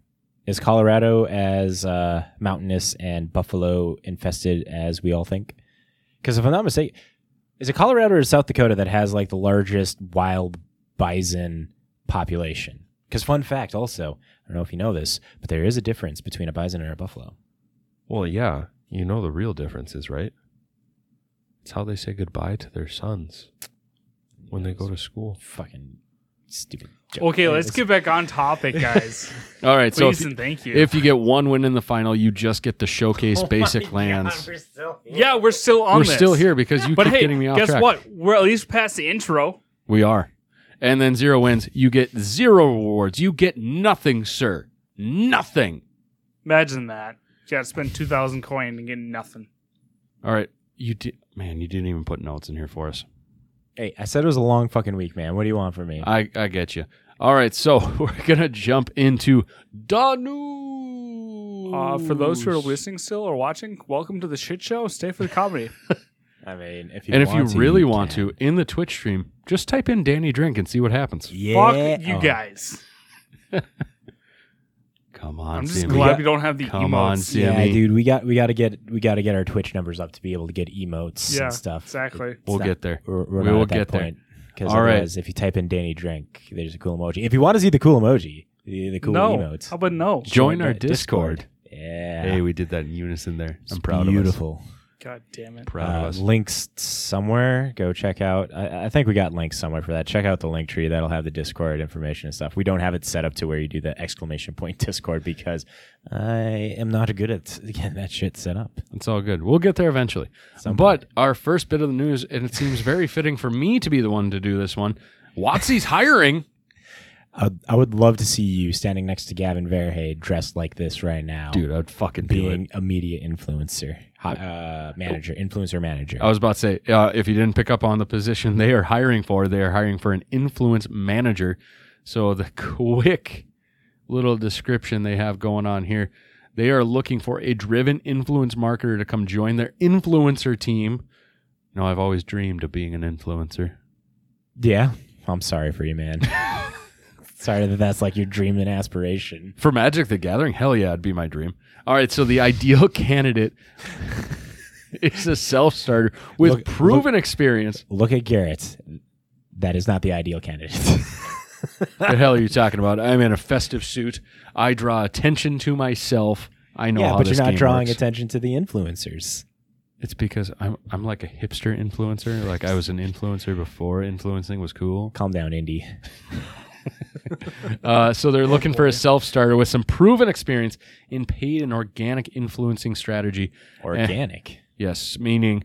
Speaker 4: Is Colorado as uh, mountainous and buffalo infested as we all think? Because if I'm not mistaken, is it Colorado or South Dakota that has like the largest wild bison population? Because fun fact, also, I don't know if you know this, but there is a difference between a bison and a buffalo.
Speaker 1: Well, yeah, you know the real difference is right. It's how they say goodbye to their sons when they go to school.
Speaker 4: Fucking stupid. joke.
Speaker 2: Okay, let's get back on topic, guys.
Speaker 1: All right, so
Speaker 2: Please
Speaker 1: if,
Speaker 2: and thank you.
Speaker 1: if you get one win in the final, you just get to showcase basic lands.
Speaker 2: yeah, we're still on
Speaker 1: We're
Speaker 2: this.
Speaker 1: still here because you
Speaker 2: But
Speaker 1: keep
Speaker 2: hey,
Speaker 1: getting me off
Speaker 2: guess
Speaker 1: track.
Speaker 2: what? We're at least past the intro.
Speaker 1: We are. And then zero wins, you get zero rewards. You get nothing, sir. Nothing.
Speaker 2: Imagine that. You got to spend 2,000 coin and get nothing.
Speaker 1: All right. You did man, you didn't even put notes in here for us.
Speaker 4: Hey, I said it was a long fucking week, man. What do you want from me?
Speaker 1: I, I get you. All right, so we're gonna jump into the news.
Speaker 2: Uh, for those who are listening still or watching, welcome to the shit show. Stay for the comedy.
Speaker 4: I mean, if you
Speaker 1: and if you
Speaker 4: to,
Speaker 1: really
Speaker 4: you
Speaker 1: want
Speaker 4: can.
Speaker 1: to, in the Twitch stream, just type in Danny Drink and see what happens.
Speaker 4: yeah,
Speaker 2: Fuck you
Speaker 4: oh.
Speaker 2: guys.
Speaker 1: Come on,
Speaker 2: I'm just
Speaker 1: Jimmy.
Speaker 2: glad
Speaker 4: got-
Speaker 2: we don't have the
Speaker 1: Come on,
Speaker 2: emotes.
Speaker 1: Jimmy.
Speaker 4: Yeah, dude, we got we got to get we got to get our Twitch numbers up to be able to get emotes
Speaker 2: Yeah,
Speaker 4: and stuff.
Speaker 2: exactly.
Speaker 4: It's
Speaker 1: We'll
Speaker 4: not-
Speaker 1: get there.
Speaker 4: We're, we're
Speaker 1: We
Speaker 4: not
Speaker 1: will
Speaker 4: at that
Speaker 1: get there.
Speaker 4: point. Because
Speaker 1: All right.
Speaker 4: otherwise, if you type in Danny Drink, there's a cool emoji. If you want to see the cool emoji, the, the cool
Speaker 2: no.
Speaker 4: emotes,
Speaker 2: How about no?
Speaker 1: Join our
Speaker 4: the
Speaker 1: Discord.
Speaker 4: Yeah,
Speaker 1: Hey, we did that in unison there.
Speaker 4: It's
Speaker 1: I'm proud of us.
Speaker 4: beautiful.
Speaker 2: God damn it.
Speaker 1: Proud
Speaker 4: Uh,
Speaker 1: of us.
Speaker 4: links somewhere. Go check out. I, I think we got links somewhere for that. Check out the link tree. That'll have the Discord information and stuff. We don't have it set up to where you do the exclamation point Discord because I am not good at getting that shit set up.
Speaker 1: It's all good. We'll get there eventually.
Speaker 4: Some
Speaker 1: But our first bit of the news, and it seems very fitting for me to be the one to do this one. WotC's hiring.
Speaker 4: I would, I would love to see you standing next to Gavin Verhey dressed like this right now.
Speaker 1: Dude, I'd fucking do it.
Speaker 4: being a media influencer, hi- uh, manager, influencer manager.
Speaker 1: I was about to say, uh, if you didn't pick up on the position they are hiring for, they are hiring for an influence manager. So the quick little description they have going on here, they are looking for a driven influence marketer to come join their influencer team. No, I've always dreamed of being an influencer.
Speaker 4: yeah, I'm sorry for you, man. sorry that that's like your dream and aspiration.
Speaker 1: For Magic the Gathering, hell yeah, it'd be my dream. All right, so the ideal candidate is a self starter with
Speaker 4: Look-
Speaker 1: proven experience.
Speaker 4: Look at Garrett. That is not the ideal candidate.
Speaker 1: What the hell are you talking about? I'm in a festive suit. I draw attention to myself. I know
Speaker 4: yeah, but you're not drawing
Speaker 1: works.
Speaker 4: attention to the influencers.
Speaker 1: It's because I'm I'm like a hipster influencer. Like I was an influencer before influencing was cool.
Speaker 4: Calm down, Indy.
Speaker 1: Uh, so they're looking for a self starter with some proven experience in paid and organic influencing strategy.
Speaker 4: Organic.
Speaker 1: Yes, meaning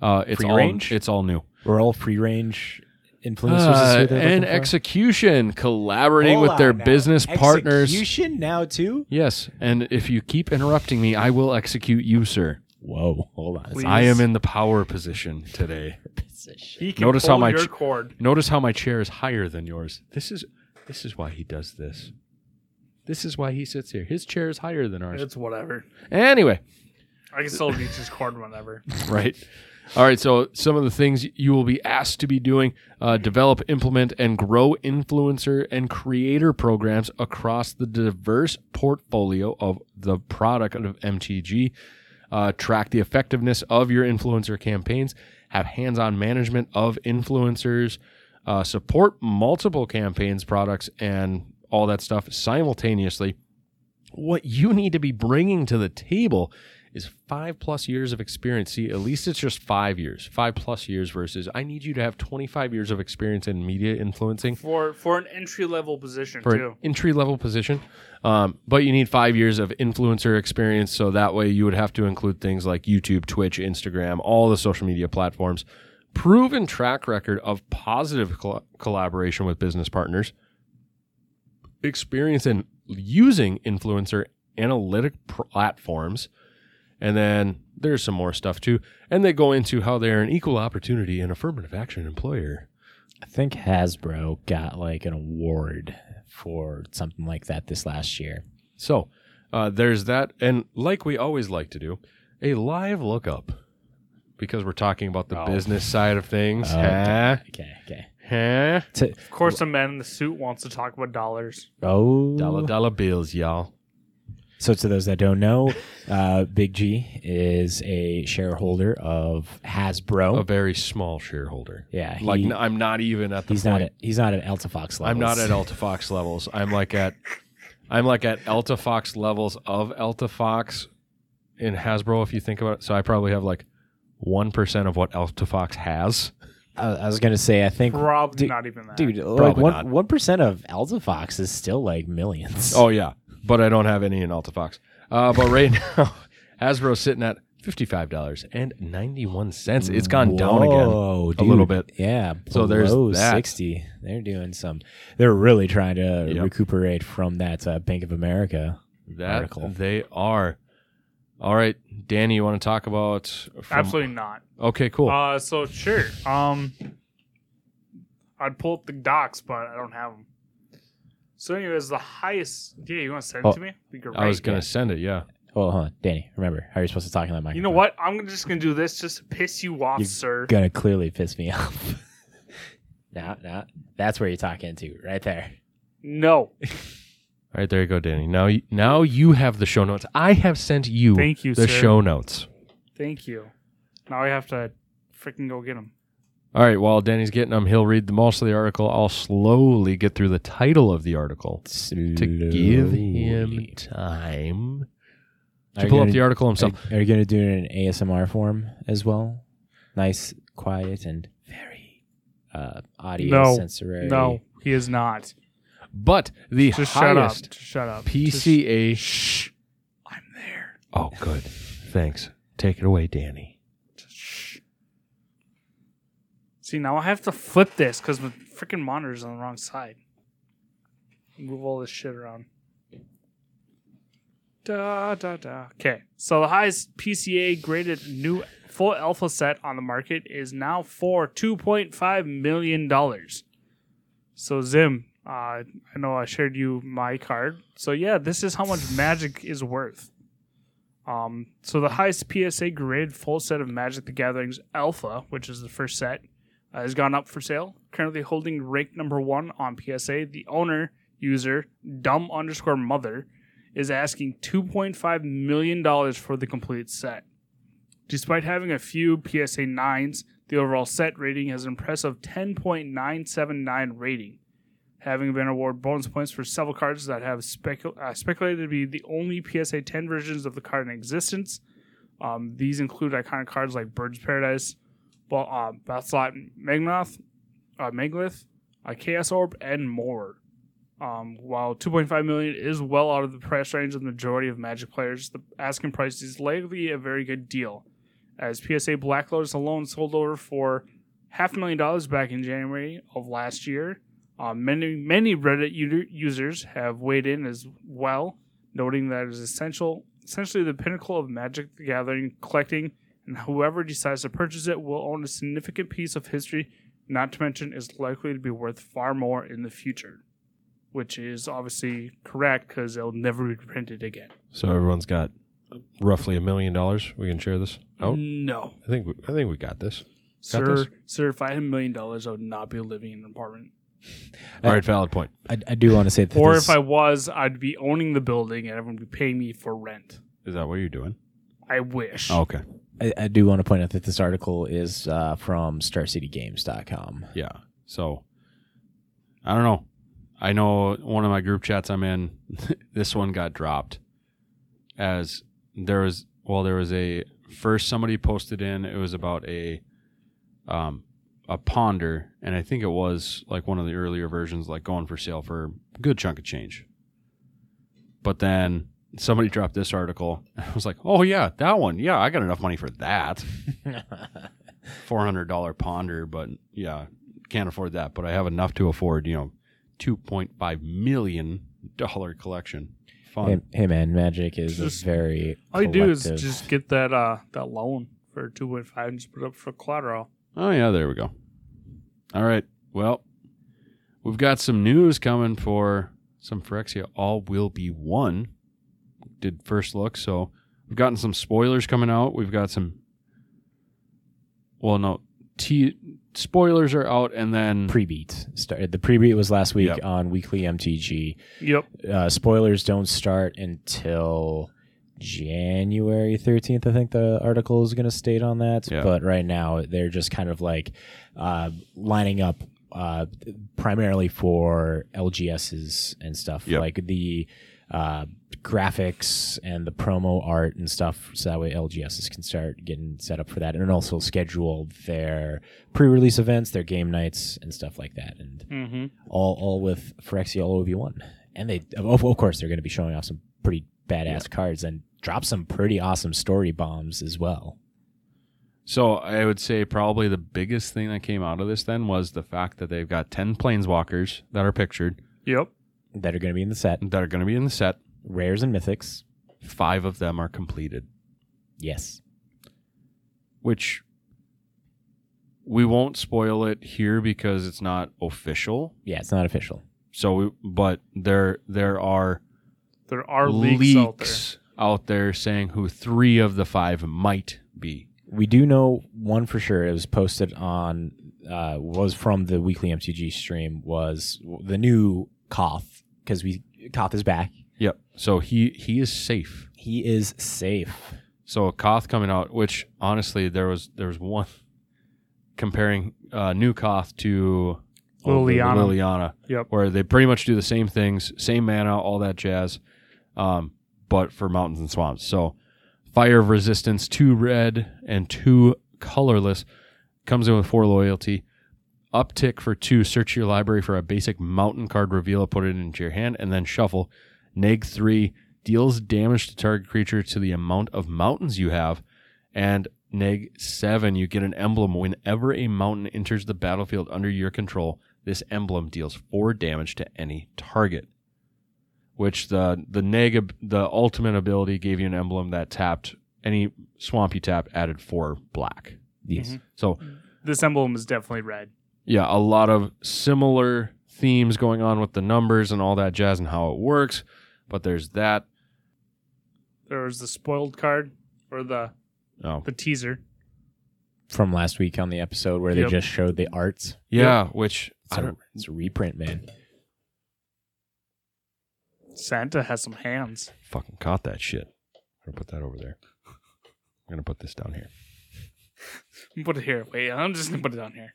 Speaker 1: uh, it's
Speaker 4: Free
Speaker 1: all
Speaker 4: range?
Speaker 1: it's all new.
Speaker 4: We're all free range influencers.
Speaker 1: Uh, and
Speaker 4: for?
Speaker 1: execution, collaborating
Speaker 4: Hold
Speaker 1: with their
Speaker 4: now.
Speaker 1: business partners.
Speaker 4: Execution now too.
Speaker 1: Yes, and if you keep interrupting me, I will execute you, sir.
Speaker 4: Whoa, hold on.
Speaker 2: Please.
Speaker 1: I am in the power position today.
Speaker 2: He can
Speaker 1: Notice
Speaker 2: pull
Speaker 1: how my
Speaker 2: your
Speaker 1: ch-
Speaker 2: cord.
Speaker 1: Notice how my chair is higher than yours. This is this is why he does this. This is why he sits here. His chair is higher than ours.
Speaker 2: It's whatever.
Speaker 1: Anyway,
Speaker 2: I can still reach his cord whenever.
Speaker 1: right. All right, so some of the things you will be asked to be doing uh, develop, implement, and grow influencer and creator programs across the diverse portfolio of the product of MTG. Uh, track the effectiveness of your influencer campaigns, have hands on management of influencers, uh, support multiple campaigns, products, and all that stuff simultaneously. What you need to be bringing to the table is five plus years of experience. See, at least it's just five years, five plus years versus I need you to have 25 years of experience in media influencing
Speaker 2: for for an entry level position
Speaker 1: for
Speaker 2: too.
Speaker 1: an entry level position. Um, but you need five years of influencer experience. So that way you would have to include things like YouTube, Twitch, Instagram, all the social media platforms. Proven track record of positive col- collaboration with business partners. Experience in using influencer analytic platforms. And then there's some more stuff too. And they go into how they're an equal opportunity and affirmative action employer.
Speaker 4: I think Hasbro got like an award for something like that this last year.
Speaker 1: So uh, there's that. And like we always like to do, a live lookup because we're talking about the
Speaker 4: Oh.
Speaker 1: business side of things.
Speaker 4: Oh,
Speaker 1: huh?
Speaker 4: Okay, okay.
Speaker 1: Huh?
Speaker 4: To,
Speaker 2: Of course, a man in the suit wants to talk about dollars.
Speaker 4: oh,
Speaker 1: Dollar dollar bills, y'all.
Speaker 4: So, to those that don't know, uh, Big G is a shareholder of Hasbro.
Speaker 1: A very small shareholder.
Speaker 4: yeah, he,
Speaker 1: Like n- I'm not even at the
Speaker 4: he's
Speaker 1: point.
Speaker 4: not at he's not at Alta Fox levels.
Speaker 1: I'm not at Alta Fox levels. I'm like at I'm like at Alta Fox levels of Alta Fox in Hasbro if you think about it. So I probably have like 1% of what Alta Fox has.
Speaker 4: I, I was gonna say I think
Speaker 2: Probably
Speaker 4: dude-
Speaker 2: not even that.
Speaker 4: dude, like
Speaker 1: Probably
Speaker 4: one
Speaker 1: not.
Speaker 4: one percent of Alta Fox is still like millions.
Speaker 1: Oh yeah, but I don't have any in Alta Fox. Uh, but right now, Hasbro's sitting at fifty-five dollars and ninety-one cents. It's gone down again.
Speaker 4: Whoa,
Speaker 1: a little bit.
Speaker 4: Yeah.
Speaker 1: So there's
Speaker 4: below
Speaker 1: that.
Speaker 4: sixty. They're doing some. They're really trying to
Speaker 1: Yep.
Speaker 4: recuperate from that uh, Bank of America.
Speaker 1: That
Speaker 4: Article.
Speaker 1: they are. All right, Danny, you want to talk about? From,
Speaker 2: Absolutely not.
Speaker 1: Okay, cool.
Speaker 2: Uh, so sure. Um, I'd pull up the docs, but I don't have them. So, anyways, the highest. Yeah, you want to send it
Speaker 4: Oh,
Speaker 2: to me? Be great.
Speaker 1: I was gonna send it. Yeah.
Speaker 4: Hold on, Danny. Remember how you're supposed to talk in that microphone.
Speaker 2: You know what? I'm just gonna do this just to piss you off,
Speaker 4: You're
Speaker 2: sir.
Speaker 4: Gonna clearly piss me off. nah, nah. That's where you're talking to, right there.
Speaker 2: No,
Speaker 1: All right, there you go, Danny. Now, you, now you have the show notes. I have sent you
Speaker 2: Thank you,
Speaker 1: the
Speaker 2: sir.
Speaker 1: show notes.
Speaker 2: thank you. Now I have to freaking go get them.
Speaker 1: All right, while Danny's getting them, he'll read the most of the article. I'll slowly get through the title of the article to give him time
Speaker 4: Are
Speaker 1: to
Speaker 4: you
Speaker 1: pull up
Speaker 4: gonna-
Speaker 1: the article
Speaker 4: Are,
Speaker 1: himself.
Speaker 4: are you gonna do it in ASMR form as well? Nice, quiet, and very uh, audio
Speaker 2: No.
Speaker 4: sensory.
Speaker 2: No, he is not.
Speaker 1: But the
Speaker 2: Just shut up.
Speaker 1: highest
Speaker 2: Just shut up.
Speaker 1: PSA.
Speaker 2: Just- I'm there.
Speaker 1: oh, good. Thanks. Take it away, Danny.
Speaker 2: Just shh. See, now I have to flip this because the freaking monitor's on the wrong side. Move all this shit around. Da da da. Okay, so the highest PSA graded new full alpha set on the market is now for two point five million dollars. So Zim, uh, I know I shared you my card. So yeah, this is how much Magic is worth. Um, so the highest PSA graded full set of Magic the Gathering's Alpha, which is the first set, uh, has gone up for sale. Currently holding rank number one on PSA. The owner user dumb underscore mother is asking two point five million dollars for the complete set. Despite having a few PSA nines, the overall set rating has an impressive ten point nine seven nine rating having been awarded bonus points for several cards that have uh, speculated to be the only PSA 10 versions of the card in existence. Um, these include iconic cards like Bird's Paradise, well, uh, Basalt Monolith, uh, Megalith, uh, Chaos Orb, and more. Um, while 2.5 million is well out of the price range of the majority of Magic players, the asking price is likely a very good deal, as PSA Black Lotus alone sold over for half a million dollars back in January of last year. Uh, many many Reddit users have weighed in as well, noting that it is essential, essentially the pinnacle of Magic the Gathering collecting, and whoever decides to purchase it will own a significant piece of history. Not to mention, is likely to be worth far more in the future, which is obviously correct because it'll never be printed again.
Speaker 1: So everyone's got
Speaker 5: roughly a million dollars. We can share this out.
Speaker 2: No,
Speaker 5: I think we, I think we got this. Got
Speaker 2: sir,
Speaker 5: this?
Speaker 2: sir. If I had a million dollars, I would not be living in an apartment.
Speaker 5: All right, valid point.
Speaker 4: I, I do want to say that
Speaker 2: Or
Speaker 4: this-
Speaker 2: if I was, I'd be owning the building and everyone would be paying me for rent.
Speaker 5: Is that what you're doing?
Speaker 2: I wish.
Speaker 5: Oh, okay.
Speaker 4: I, I do want to point out that this article is uh, from StarCityGames.com.
Speaker 1: Yeah. So I don't know. I know one of my group chats I'm in, this one got dropped as there was well, there was a first somebody posted in, it was about a um a ponder, and I think it was like one of the earlier versions, like going for sale for a good chunk of change. But then somebody dropped this article. and I was like, oh yeah, that one. Yeah, I got enough money for that. four hundred dollar ponder, but yeah, can't afford that. But I have enough to afford, you know, two point five million dollar collection. Fun.
Speaker 4: Hey, hey man, Magic is
Speaker 2: Just-
Speaker 4: a very
Speaker 2: All you do is just get that uh that loan for two point five and just put it up for collateral.
Speaker 1: Oh yeah, there we go. All right. Well, we've got some news coming for some Phyrexia. All will be one. Did first look, so we've gotten some spoilers coming out. We've got some. Well, no, t- spoilers are out, and then
Speaker 4: pre-beat. Started the pre-beat was last week
Speaker 1: Yep.
Speaker 4: on Weekly MTG.
Speaker 2: Yep.
Speaker 4: Uh, spoilers don't start until January 13th. I think the article is going to state on that.
Speaker 1: Yeah.
Speaker 4: But right now they're just kind of like uh, lining up uh, primarily for LGSs and stuff
Speaker 1: Yep.
Speaker 4: like the. Uh, graphics and the promo art and stuff so that way LGSs can start getting set up for that and also schedule their pre-release events their game nights and stuff like that and
Speaker 2: Mm-hmm.
Speaker 4: all all with Phyrexia all OV1. And they of, of course they're going to be showing off some pretty badass cards and drop some pretty awesome story bombs as well.
Speaker 1: So I would say probably the biggest thing that came out of this then was the fact that they've got ten planeswalkers that are pictured
Speaker 2: Yep.
Speaker 4: That are going to be in the set,
Speaker 1: that are going to be in the set.
Speaker 4: rares and mythics.
Speaker 1: Five of them are completed,
Speaker 4: Yes.
Speaker 1: which we won't spoil it here because it's not official.
Speaker 4: Yeah, it's not official.
Speaker 1: So, we, but there there are
Speaker 2: There are leaks, out there.
Speaker 1: leaks out there saying who three of the five might be.
Speaker 4: We do know one for sure. It was posted on uh, was from the weekly MTG stream was the new Koth because we Koth is back.
Speaker 1: Yep. So he he is safe.
Speaker 4: He is safe.
Speaker 1: So Koth coming out, which honestly there was there was one comparing uh, new Koth to
Speaker 2: Liliana.
Speaker 1: Liliana,
Speaker 2: Yep.
Speaker 1: where they pretty much do the same things, same mana, all that jazz, um, but for mountains and swamps. So fire of resistance, two red and two colorless, comes in with four loyalty. Uptick for two, search your library for a basic mountain card, reveal it, put it into your hand, and then shuffle. Neg three deals damage to target creature to the amount of mountains you have. And neg seven, you get an emblem whenever a mountain enters the battlefield under your control. This emblem deals four damage to any target. Which the the neg the ultimate ability gave you an emblem that tapped any swamp you tapped added four black.
Speaker 4: Yes.
Speaker 2: Mhm.
Speaker 1: So
Speaker 2: This emblem is definitely red.
Speaker 1: yeah, a lot of similar themes going on with the numbers and all that jazz and how it works. But there's that.
Speaker 2: There was the spoiled card or the
Speaker 1: Oh,
Speaker 2: the teaser.
Speaker 4: From last week on the episode where
Speaker 2: Yep.
Speaker 4: they just showed the arts.
Speaker 1: yeah, which
Speaker 4: It's
Speaker 1: I
Speaker 4: a,
Speaker 1: don't.
Speaker 4: it's a reprint, man.
Speaker 2: Santa has some hands.
Speaker 1: Fucking caught that shit. I'm gonna put that over there. I'm gonna put this down here.
Speaker 2: Put it here. Wait, I'm just gonna put it down here.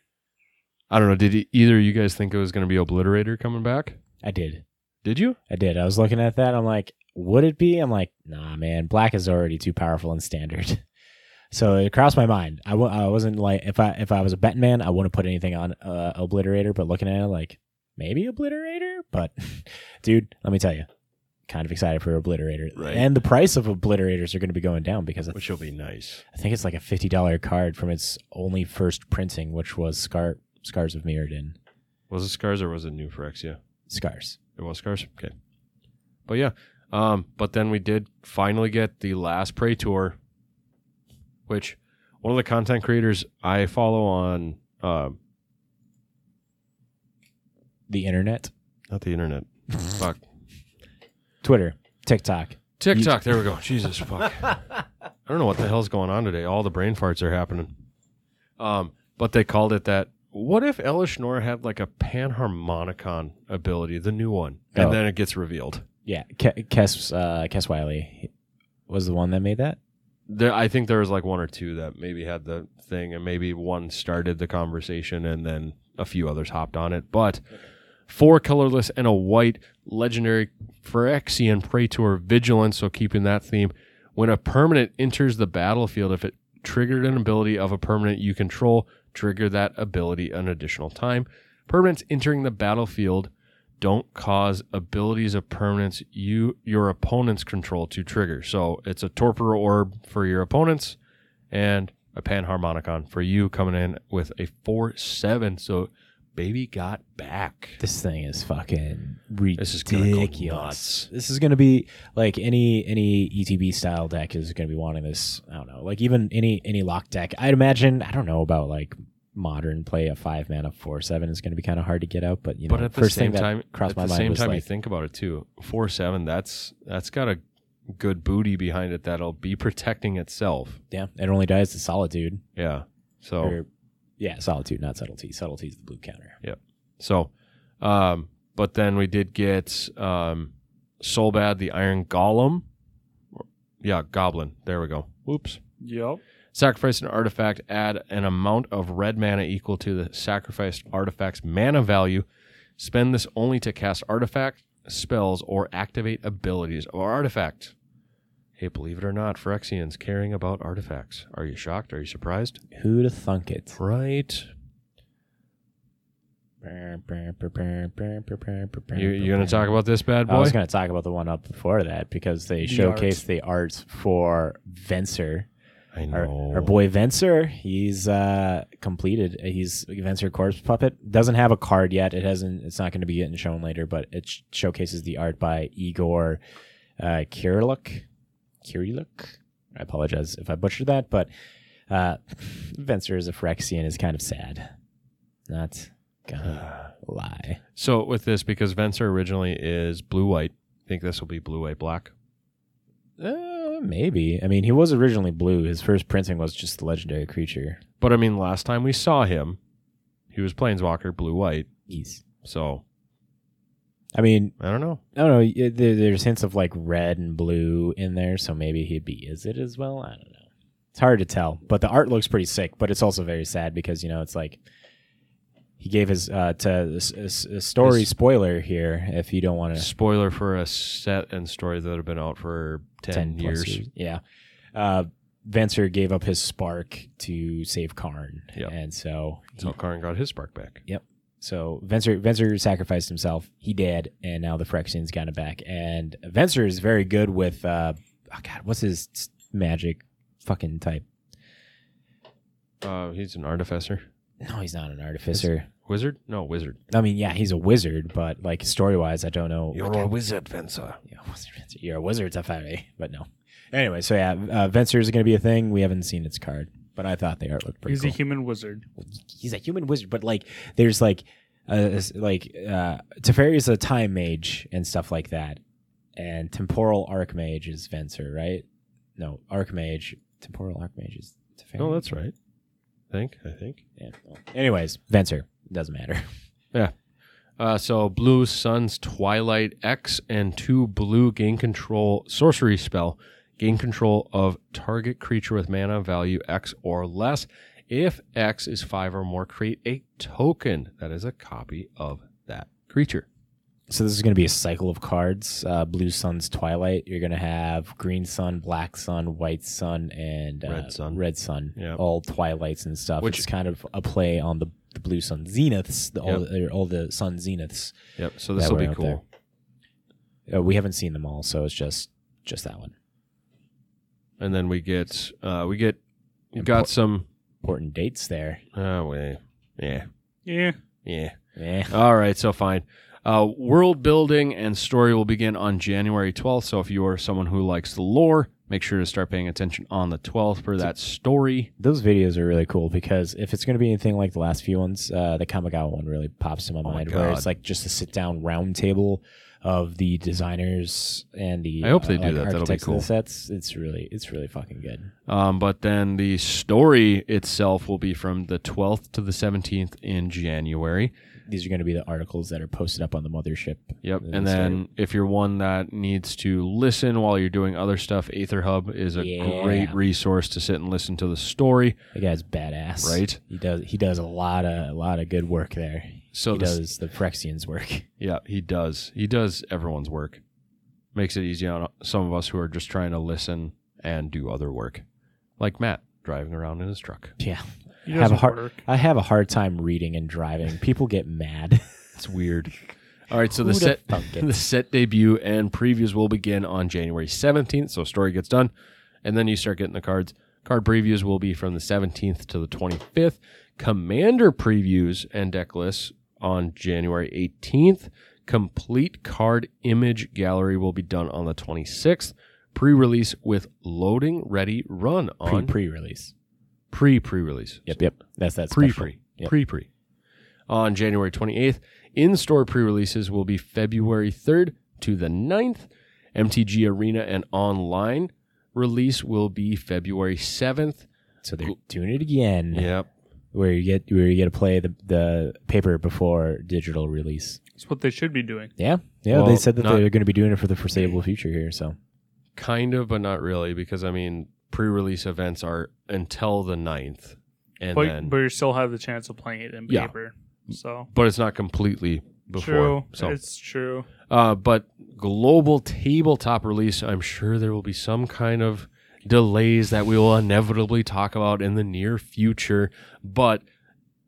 Speaker 1: I don't know. Did e- either of you guys think it was gonna be Obliterator coming back?
Speaker 4: I did.
Speaker 1: Did you?
Speaker 4: I did. I was looking at that. I'm like, would it be? I'm like, nah, man. Black is already too powerful in standard. so it crossed my mind. I w- I wasn't like, if I if I was a betting man, I wouldn't put anything on uh, Obliterator. But looking at it, like maybe Obliterator. But dude, let me tell you, kind of excited for Obliterator.
Speaker 1: Right.
Speaker 4: And the price of Obliterators are going to be going down because
Speaker 1: Which will be nice.
Speaker 4: I think it's like a fifty dollar card from its only first printing, which was Scar Scars of Mirrodin.
Speaker 1: Was it Scars or was it New Phyrexia?
Speaker 4: Scars.
Speaker 1: It was Scars. Okay. But yeah. Um. But then we did finally get the last Praetor, which one of the content creators I follow on, um,
Speaker 4: The internet,
Speaker 1: not the internet, fuck,
Speaker 4: Twitter, TikTok.
Speaker 1: TikTok. There we go. Jesus fuck. I don't know what the hell's going on today. All the brain farts are happening. Um, but they called it that. What if Elesh Norn had like a panharmonicon ability, the new one, and
Speaker 4: Oh.
Speaker 1: then it gets revealed?
Speaker 4: Yeah, Ke- Kes uh, Kes Wiley was the one that made that.
Speaker 1: There, I think there was like one or two that maybe had the thing, and maybe one started the conversation, and then a few others hopped on it. But four colorless and a white legendary Phyrexian Praetor Vigilance, so keeping that theme. When a permanent enters the battlefield, if it triggered an ability of a permanent you control, trigger that ability an additional time. Permanents entering the battlefield don't cause abilities of permanents you your opponents control to trigger. So it's a torpor orb for your opponents and a panharmonicon for you coming in with a four seven. So baby got back.
Speaker 4: This thing is fucking ridiculous.
Speaker 1: This is gonna go nuts.
Speaker 4: This is gonna be like any any ETB style deck is gonna be wanting this. I don't know, like even any any lock deck. I'd imagine. I don't know about like modern play a five mana four seven is gonna be kind of hard to get out. But you know,
Speaker 1: but at the
Speaker 4: first
Speaker 1: same
Speaker 4: thing
Speaker 1: time,
Speaker 4: crossed
Speaker 1: at
Speaker 4: my
Speaker 1: the
Speaker 4: mind
Speaker 1: same
Speaker 4: was
Speaker 1: time, you think about it too. Four seven. That's that's got a good booty behind it that'll be protecting itself.
Speaker 4: yeah, it only dies to solitude.
Speaker 1: Yeah. So
Speaker 4: Or, yeah, solitude, not subtlety. Subtlety is the blue counter. Yep.
Speaker 1: So, um, but then we did get um, Slobad, the Iron Golem. Yeah, Goblin. There we go. Whoops.
Speaker 2: Yep.
Speaker 1: Sacrifice an artifact, add an amount of red mana equal to the sacrificed artifact's mana value. Spend this only to cast artifact spells or activate abilities of our artifact. Hey, believe it or not, Phyrexians caring about artifacts. Are you shocked? Are you surprised?
Speaker 4: Who'd have thunk it?
Speaker 1: Right. You,
Speaker 4: You
Speaker 1: you going to talk about this bad boy?
Speaker 4: I was going to talk about the one up before that because they
Speaker 2: The
Speaker 4: showcased
Speaker 2: art.
Speaker 4: the art for Venser.
Speaker 1: I
Speaker 4: Our,
Speaker 1: know.
Speaker 4: our boy Venser, he's uh, completed. He's Venser Corpse Puppet. Doesn't have a card yet. It hasn't. It's not going to be getting shown later, but it sh- showcases the art by Igor uh, Kieryluk. Kieryluk. I apologize if I butchered that, but uh, a Phyrexian is kind of sad. Not gonna lie.
Speaker 1: So with this, because Venser originally is blue white, I think this will be blue white black.
Speaker 4: Uh, maybe. I mean, he was originally blue. His first printing was just the legendary creature.
Speaker 1: But I mean, last time we saw him, he was Planeswalker blue white.
Speaker 4: He's.
Speaker 1: So
Speaker 4: I mean,
Speaker 1: I don't know.
Speaker 4: I don't know. There, there's hints of like red and blue in there, so maybe he'd be is it as well. I don't know. It's hard to tell, but the art looks pretty sick. But it's also very sad because you know it's like he gave his uh, to a, s- a s- a story
Speaker 1: His-
Speaker 4: spoiler here. If you don't want to
Speaker 1: Spoiler for a set and story that have been out for ten,
Speaker 4: plus
Speaker 1: years.
Speaker 4: yeah. Uh, Venser gave up his spark to save Karn,
Speaker 1: Yep.
Speaker 4: and so
Speaker 1: So Karn got his spark back.
Speaker 4: So Venser Venser sacrificed himself. He did, and now the Phyrexians got it back. And Venser is very good with uh oh god, what's his magic fucking type?
Speaker 1: Uh, he's an artificer.
Speaker 4: No, he's not an artificer.
Speaker 1: Wizard? No, wizard.
Speaker 4: I mean, yeah, he's a wizard, but like story wise, I don't know.
Speaker 1: You're a wizard, Venser.
Speaker 4: Yeah, wizard, Venser. You're a wizard, FFA, but no. Anyway, so yeah, uh, Venser is going to be a thing. We haven't seen its card, but I thought the art looked pretty
Speaker 2: He's
Speaker 4: cool.
Speaker 2: a human wizard.
Speaker 4: he's a human wizard, but like there's like uh like uh Teferi is a time mage and stuff like that. And temporal archmage is Venser, right? No, archmage, temporal archmage is Teferi.
Speaker 1: Oh, that's right. I think. I think.
Speaker 4: yeah. well, anyways, Venser doesn't matter. Yeah.
Speaker 1: Uh, so blue sun's twilight X and two blue gain control sorcery spell. Gain control of target creature with mana value X or less. If X is five or more, create a token that is a copy of that creature.
Speaker 4: So this is going to be a cycle of cards. Uh, Blue Sun's Twilight. You're going to have Green Sun, Black Sun, White Sun, and uh,
Speaker 1: Red Sun.
Speaker 4: Red Sun.
Speaker 1: Yeah.
Speaker 4: All Twilights and stuff.
Speaker 1: Which-
Speaker 4: is kind of a play on the, the Blue Sun Zeniths, the, all, the, all the Sun Zeniths.
Speaker 1: Yep. So this will be cool.
Speaker 4: Uh, we haven't seen them all, so it's just just that one.
Speaker 1: And then we get uh, we get we
Speaker 4: Impor-
Speaker 1: got some.
Speaker 4: Important dates there.
Speaker 1: Oh wait. Yeah.
Speaker 2: Yeah.
Speaker 1: Yeah.
Speaker 4: Eh.
Speaker 1: All right, so fine. Uh, world building and story will begin on January 12th. So if you are someone who likes the lore, make sure to start paying attention on the 12th for that story.
Speaker 4: Those videos are really cool because if it's going to be anything like the last few ones, uh, the Kamigawa one really pops to my
Speaker 1: Oh my
Speaker 4: mind, where it's like just a sit down round table of the designers and the.
Speaker 1: I hope they
Speaker 4: uh,
Speaker 1: do
Speaker 4: like,
Speaker 1: that. That'll be cool.
Speaker 4: Sets. It's really, it's really fucking good.
Speaker 1: Um, but then the story itself will be from the 12th to the 17th in January.
Speaker 4: These are going to be the articles that are posted up on the mothership.
Speaker 1: Yep. And
Speaker 4: the story.
Speaker 1: then if you're one that needs to listen while you're doing other stuff, Aether Hub is a
Speaker 4: Yeah.
Speaker 1: great resource to sit and listen to the story.
Speaker 4: the guy's badass,
Speaker 1: Right.
Speaker 4: He does, he does a lot of, a lot of good work there.
Speaker 1: So
Speaker 4: he
Speaker 1: this-
Speaker 4: does the Phyrexians work.
Speaker 1: Yeah, he does. He does everyone's work. Makes it easy on some of us who are just trying to listen and do other work. Like Matt driving around in his truck.
Speaker 4: Yeah,
Speaker 2: He
Speaker 4: I have a hard,
Speaker 2: work.
Speaker 4: I have a hard time reading and driving. People get mad.
Speaker 1: It's weird. All right, so the set
Speaker 4: thunk
Speaker 1: the set debut and previews will begin on January 17th, so story gets done, and then you start getting the cards. Card previews will be from the 17th to the 25th. Commander previews and deck lists on January 18th. Complete card image gallery will be done on the 26th. Pre-release with loading ready run on
Speaker 4: pre release.
Speaker 1: pre pre release.
Speaker 4: Yep, yep. That's that
Speaker 1: pre pre. Pre pre. On January 28th, in store pre releases will be February 3rd to the 9th. MTG Arena and online release will be February 7th.
Speaker 4: So they're doing it again.
Speaker 1: Yep.
Speaker 4: Where you get where you get to play the the paper before digital release.
Speaker 2: That's what they should be doing.
Speaker 4: Yeah, yeah.
Speaker 1: Well,
Speaker 4: they said that
Speaker 1: not-
Speaker 4: they're going to be doing it for the foreseeable future here. So
Speaker 1: Kind of, but not really, because I mean, pre release events are until the 9th. And
Speaker 2: But,
Speaker 1: then,
Speaker 2: but you still have the chance of playing it in
Speaker 1: Yeah.
Speaker 2: paper. So
Speaker 1: but it's not completely before.
Speaker 2: true.
Speaker 1: So
Speaker 2: It's true.
Speaker 1: Uh, but global tabletop release, I'm sure there will be some kind of delays that we will inevitably talk about in the near future. But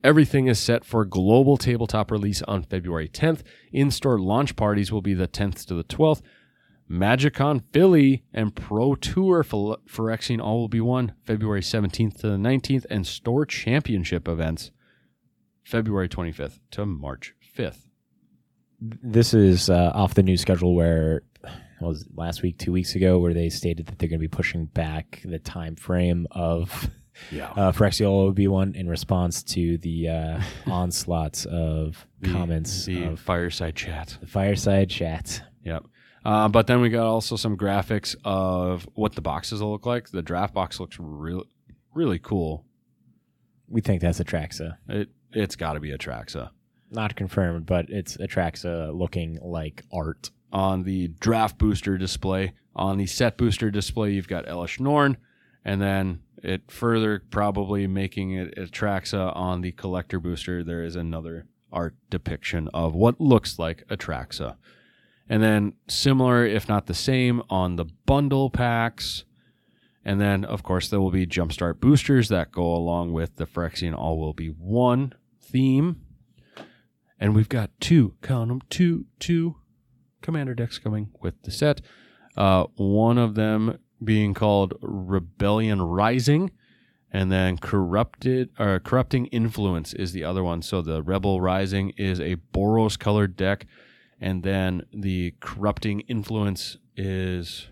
Speaker 1: everything is set for global tabletop release on February 10th. In store launch parties will be the 10th to the 12th. MagicCon Philly and Pro Tour for Phyrexian all will be one February 17th to the 19th, and store championship events February 25th to March 5th.
Speaker 4: this is uh, off the new schedule where was last week, two weeks ago, where they stated that they're going to be pushing back the time frame of
Speaker 1: Yeah.
Speaker 4: uh, be one in response to the uh, onslaughts of comments
Speaker 1: the
Speaker 4: of
Speaker 1: fireside chat.
Speaker 4: the fireside chat.
Speaker 1: Yep. Uh, but then we got also some graphics of what the boxes will look like. The draft box looks really, really cool.
Speaker 4: We think that's Atraxa.
Speaker 1: It it's got to be Atraxa.
Speaker 4: Not confirmed, but it's Atraxa looking like art.
Speaker 1: On the draft booster display, on the set booster display, you've got Elesh Norn, and then it further probably making it Atraxa on the collector booster. There is another art depiction of what looks like Atraxa. And then similar, if not the same, on the bundle packs. And then, of course, there will be Jumpstart boosters that go along with the Phyrexian All Will Be One theme. And we've got two, count them, two, two commander decks coming with the set. Uh, one of them being called Rebellion Rising, and then Corrupted or Corrupting Influence is the other one. So the Rebel Rising is a Boros colored deck, and then the Corrupting Influence is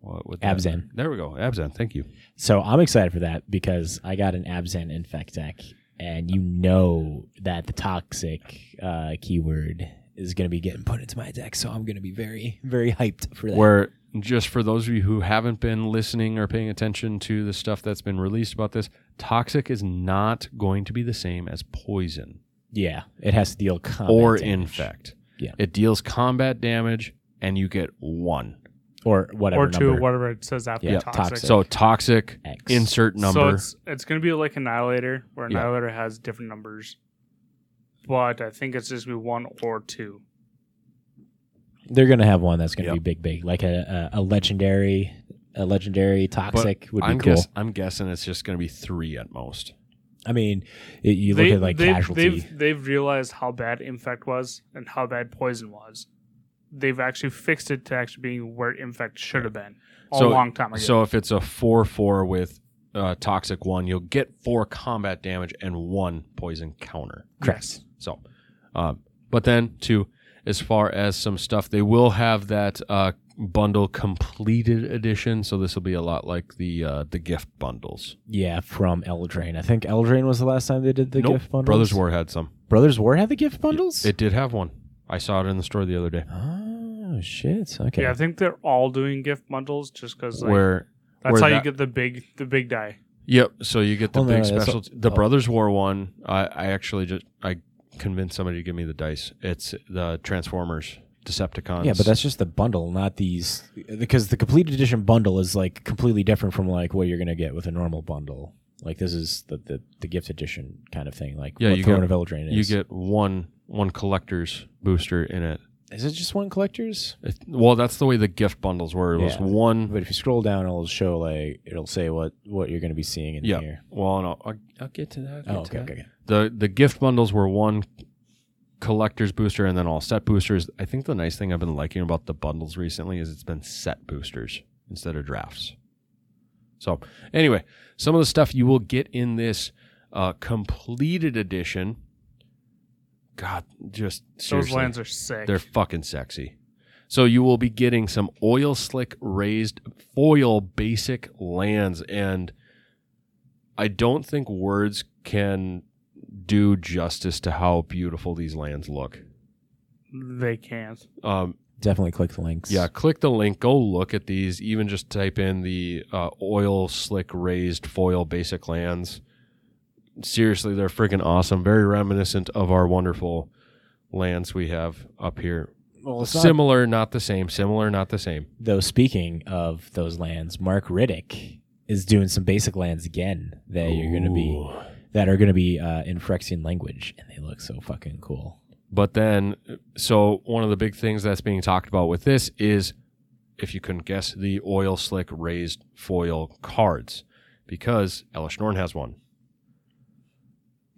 Speaker 1: what would that-
Speaker 4: Abzan.
Speaker 1: There we go, Abzan. Thank you.
Speaker 4: So I'm excited for that because I got an Abzan Infect deck, and you know that the toxic uh, keyword is going to be getting put into my deck. So I'm going to be very, very hyped for that.
Speaker 1: Where just for those of you who haven't been listening or paying attention to the stuff that's been released about this, toxic is not going to be the same as poison
Speaker 4: yeah, it has to deal combat
Speaker 1: or
Speaker 4: damage.
Speaker 1: infect.
Speaker 4: Yeah.
Speaker 1: It deals combat damage and you get one.
Speaker 4: or whatever
Speaker 2: or two,
Speaker 4: number.
Speaker 2: whatever it says after
Speaker 4: Yeah,
Speaker 2: toxic.
Speaker 4: toxic.
Speaker 1: So toxic,
Speaker 4: X.
Speaker 1: insert number.
Speaker 2: So it's it's gonna be like Annihilator, where
Speaker 1: Yeah.
Speaker 2: Annihilator has different numbers. But I think it's just gonna be one or two.
Speaker 4: They're going to have one that's going to
Speaker 1: Yep.
Speaker 4: be big, big, like a, a, a legendary, a legendary toxic would be
Speaker 1: I'm,
Speaker 4: cool.
Speaker 1: guess, I'm guessing it's just going to be three at most.
Speaker 4: I mean, it, you look at like
Speaker 2: they've,
Speaker 4: casualty.
Speaker 2: They've, they've realized how bad Infect was and how bad Poison was. They've actually fixed it to actually being where Infect should have been a
Speaker 1: So-
Speaker 2: long time ago.
Speaker 1: So if it's a 4 4 with uh, toxic one, you'll get four combat damage and one poison counter.
Speaker 2: yes.
Speaker 1: So, um, but then to as far as some stuff. They will have that uh, bundle completed edition, so this will be a lot like the uh, the gift bundles.
Speaker 4: Yeah, from Eldraine. I think Eldraine was the last time they did the
Speaker 1: Nope,
Speaker 4: gift bundles.
Speaker 1: Brothers War had some.
Speaker 4: Brothers War had the gift bundles.
Speaker 1: It did have one. I saw it in the store the other day.
Speaker 4: oh shit. Okay.
Speaker 2: Yeah, I think they're all doing gift bundles just because like,
Speaker 1: where
Speaker 2: that's
Speaker 1: where
Speaker 2: how you get the big the big die.
Speaker 1: Yep. So you get the
Speaker 4: Oh,
Speaker 1: big
Speaker 4: that's
Speaker 1: special.
Speaker 4: a-
Speaker 1: the
Speaker 4: oh.
Speaker 1: Brothers War one. I, I actually just I convinced somebody to give me the dice. It's the Transformers Decepticons.
Speaker 4: Yeah, but that's just the bundle, not these. Because the complete edition bundle is like completely different from like what you're gonna get with a normal bundle. Like this is the the, the gift edition kind of thing. Like
Speaker 1: Yeah,
Speaker 4: what
Speaker 1: you
Speaker 4: Throne
Speaker 1: get-
Speaker 4: of Eldraine
Speaker 1: you get one one collector's booster in it.
Speaker 4: Is it just one collector's?
Speaker 1: It- well, that's the way the gift bundles were. It was
Speaker 4: Yeah.
Speaker 1: one.
Speaker 4: But if you scroll down, it'll show like it'll say what what you're gonna be seeing in
Speaker 1: Yeah.
Speaker 4: here.
Speaker 1: Well, no, I'll, I'll get to that.
Speaker 4: Oh,
Speaker 1: get to
Speaker 4: okay,
Speaker 1: that.
Speaker 4: okay, okay.
Speaker 1: The the gift bundles were one collector's booster and then all set boosters. I think the nice thing I've been liking about the bundles recently is it's been set boosters instead of drafts. So anyway, some of the stuff you will get in this uh, completed edition. God, just
Speaker 2: Those
Speaker 1: seriously,
Speaker 2: lands are sick.
Speaker 1: they're fucking sexy. So you will be getting some oil slick raised foil basic lands and I don't think words can do justice to how beautiful these lands look.
Speaker 2: they can't.
Speaker 1: Um,
Speaker 4: Definitely click the links.
Speaker 1: yeah, click the link, go look at these, even just type in the uh, oil slick raised foil basic lands. Seriously, they're freaking awesome. Very reminiscent of our wonderful lands we have up here.
Speaker 4: Well, it's not,
Speaker 1: Similar, not the same. Similar, not the same.
Speaker 4: though. Speaking of those lands, Mark Riddick is doing some basic lands again that you're gonna be that are gonna be uh, in Phyrexian language, and they look so fucking cool.
Speaker 1: But then, so one of the big things that's being talked about with this is, if you couldn't guess, the oil slick raised foil cards, because Elesh Norn has one.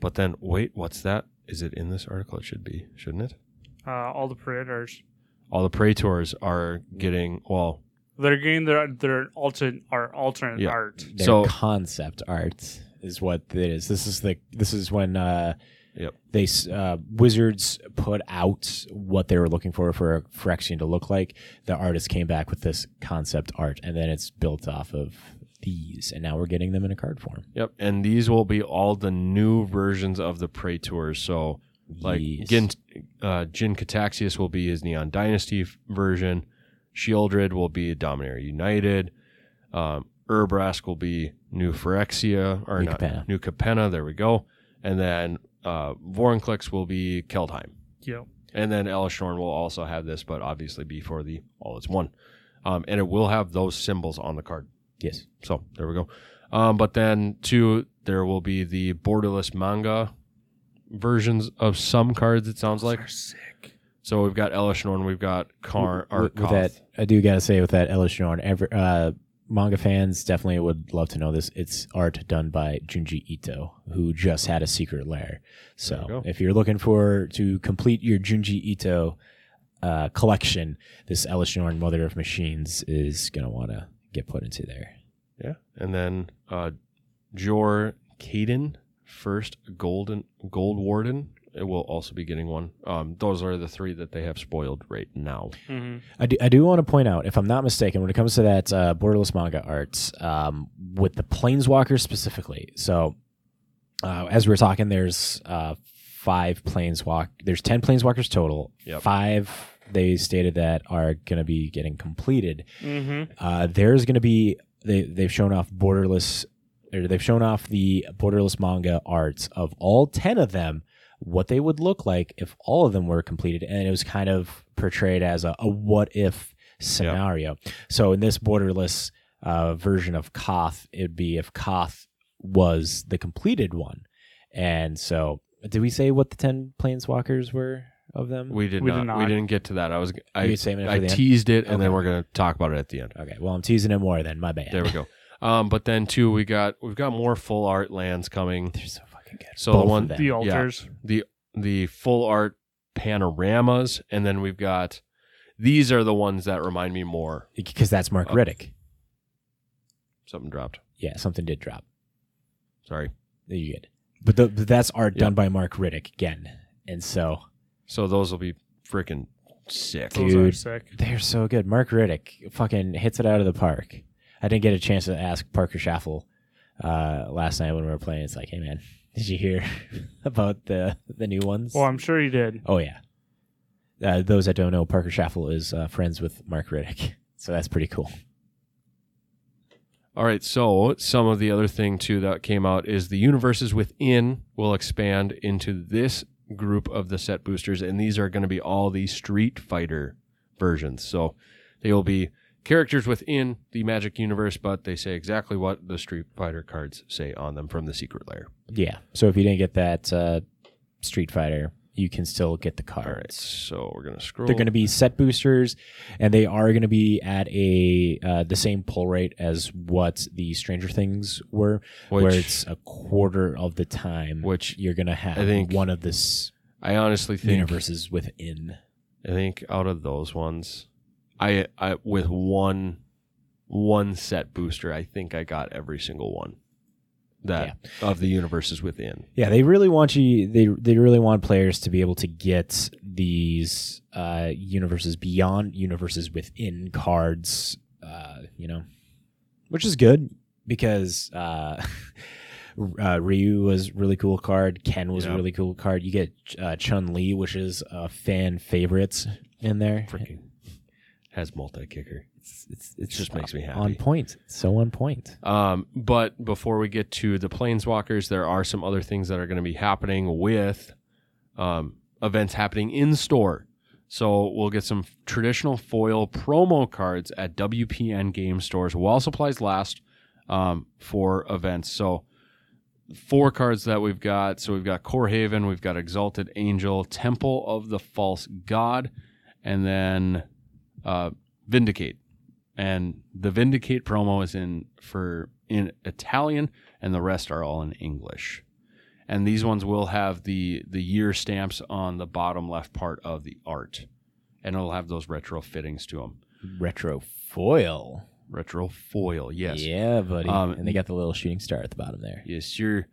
Speaker 1: But then, wait, what's that? Is it in this article? It should be, shouldn't it?
Speaker 2: Uh, all the Predators.
Speaker 1: All the Praetors are getting well.
Speaker 2: They're getting their their alternate art alternate
Speaker 1: Yeah.
Speaker 2: art.
Speaker 4: Their
Speaker 1: So-
Speaker 4: concept art is what it is. This is the this is when uh,
Speaker 1: Yep.
Speaker 4: they s- uh, Wizards put out what they were looking for for a Phyrexian to look like. The artist came back with this concept art, and then it's built off of these, and now we're getting them in a card form.
Speaker 1: Yep, and these will be all the new versions of the Praetors. So, like
Speaker 4: Yes.
Speaker 1: Gin, uh, Jin-Gitaxias will be his Neon Dynasty f- version. Sheoldred will be Dominaria United. Um, Urabrask will be New Phyrexia or
Speaker 4: New
Speaker 1: not
Speaker 4: Capenna.
Speaker 1: New Capenna. There we go. And then uh, Vorinclex will be Kaldheim.
Speaker 2: Yep.
Speaker 1: And then Elesh Norn will also have this, but obviously be for the all it's one. Um, and it will have those symbols on the card.
Speaker 4: Yes,
Speaker 1: So there we go. Um, but then two, there will be the borderless manga versions of some cards. It sounds like
Speaker 2: They're sick.
Speaker 1: so. We've got Elesh Norn, we've got Karn, or
Speaker 4: with, with that, I do gotta say with that Elesh Norn, every uh, manga fans definitely would love to know this. It's art done by Junji Ito, who just had a secret lair.
Speaker 1: There you
Speaker 4: So if you're looking for to complete your Junji Ito uh, collection, this Elesh Norn Mother of Machines is gonna want to get put into there.
Speaker 1: yeah, and then uh, Jor Kadeen, first golden gold warden. It will also be getting one. Um, those are the three that they have spoiled right now.
Speaker 2: hmm
Speaker 4: I do, I do want to point out, if I'm not mistaken, when it comes to that uh, borderless manga art, um, with the planeswalkers specifically. So, uh, as we were talking, there's uh, five planeswalk. There's ten planeswalkers total.
Speaker 1: Yep.
Speaker 4: Five they stated that are going to be getting completed.
Speaker 2: hmm
Speaker 4: Uh, there's going to be they they've shown off borderless. Or they've shown off the borderless manga arts of all ten of them what they would look like if all of them were completed and it was kind of portrayed as a, a what if scenario so in this borderless uh, version of koth it would be if koth was the completed one and so did we say what the 10 planeswalkers were of them
Speaker 1: We did
Speaker 2: We
Speaker 1: not.
Speaker 2: did not.
Speaker 1: We didn't get to that. I was. I,
Speaker 4: You saving it for
Speaker 1: I
Speaker 4: the end?
Speaker 1: teased it, and then
Speaker 4: Okay.
Speaker 1: we're gonna talk about it at the end.
Speaker 4: okay well i'm teasing it more then my bad
Speaker 1: There we go. Um, but then too, we got we've got more full art lands coming.
Speaker 4: they're so fucking good
Speaker 1: So
Speaker 4: Both
Speaker 1: the
Speaker 4: of
Speaker 1: one
Speaker 4: them.
Speaker 2: The altars.
Speaker 1: the the full art panoramas, and then we've got these are the ones that remind me more.
Speaker 4: because that's mark
Speaker 1: Oh.
Speaker 4: riddick
Speaker 1: Something dropped.
Speaker 4: yeah something did drop
Speaker 1: Sorry.
Speaker 4: You good. But, the, but that's art
Speaker 1: Yeah.
Speaker 4: done by Mark Riddick again. And so,
Speaker 1: So those will be freaking sick.
Speaker 2: Those are
Speaker 4: Dude.
Speaker 2: sick.
Speaker 4: They're so good. Mark Riddick fucking hits it out of the park. I didn't get a chance to ask Parker Schaffel uh, last night when we were playing. It's like, hey man, did you hear about the the new ones?
Speaker 2: Well, I'm sure he did.
Speaker 4: oh yeah. Uh, those that don't know, Parker Schaffel is uh, friends with Mark Riddick, so that's pretty cool.
Speaker 1: All right, so some of the other thing too that came out is the universes within will expand into this group of the set boosters, and these are going to be all the Street Fighter versions. So they will be characters within the Magic universe, but they say exactly what the Street Fighter cards say on them from the secret lair.
Speaker 4: Yeah. So if you didn't get that uh, Street Fighter, you can still get the
Speaker 1: All right,
Speaker 4: cards.
Speaker 1: so we're going to scroll.
Speaker 4: They're going to be set boosters, and they are going to be at a uh, the same pull rate as what the Stranger Things were, where it's a quarter of the time.
Speaker 1: Which
Speaker 4: you're going to have
Speaker 1: I think-
Speaker 4: one of this
Speaker 1: I honestly think
Speaker 4: universes within.
Speaker 1: I think out of those ones, I I with one one set booster, I think I got every single one that of the universes within.
Speaker 4: Yeah, they really want you. They they really want players to be able to get these uh, universes beyond universes within cards. Uh, you know, which is good because uh, uh, Ryu was really cool card. Ken was
Speaker 1: Yeah.
Speaker 4: a really cool card. You get uh, Chun Li, which is a fan favorite in there.
Speaker 1: Freaking has multi kicker.
Speaker 4: It's, it's, it
Speaker 1: just makes me happy.
Speaker 4: On point. So on point.
Speaker 1: Um, but before we get to the planeswalkers, there are some other things that are going to be happening with um, events happening in store. So we'll get some traditional foil promo cards at WPN game stores while supplies last um, for events. So four cards that we've got. So we've got Kor Haven, we've got Exalted Angel, Temple of the False God, and then uh, Vindicate. And the Vindicate promo is in for in Italian, and the rest are all in English. And these ones will have the the year stamps on the bottom left part of the art, and it'll have those retro fittings to them.
Speaker 4: Retro foil.
Speaker 1: Retro foil, yes.
Speaker 4: Yeah, buddy.
Speaker 1: Um,
Speaker 4: and they got the little shooting star at the bottom there.
Speaker 1: Yes, sure.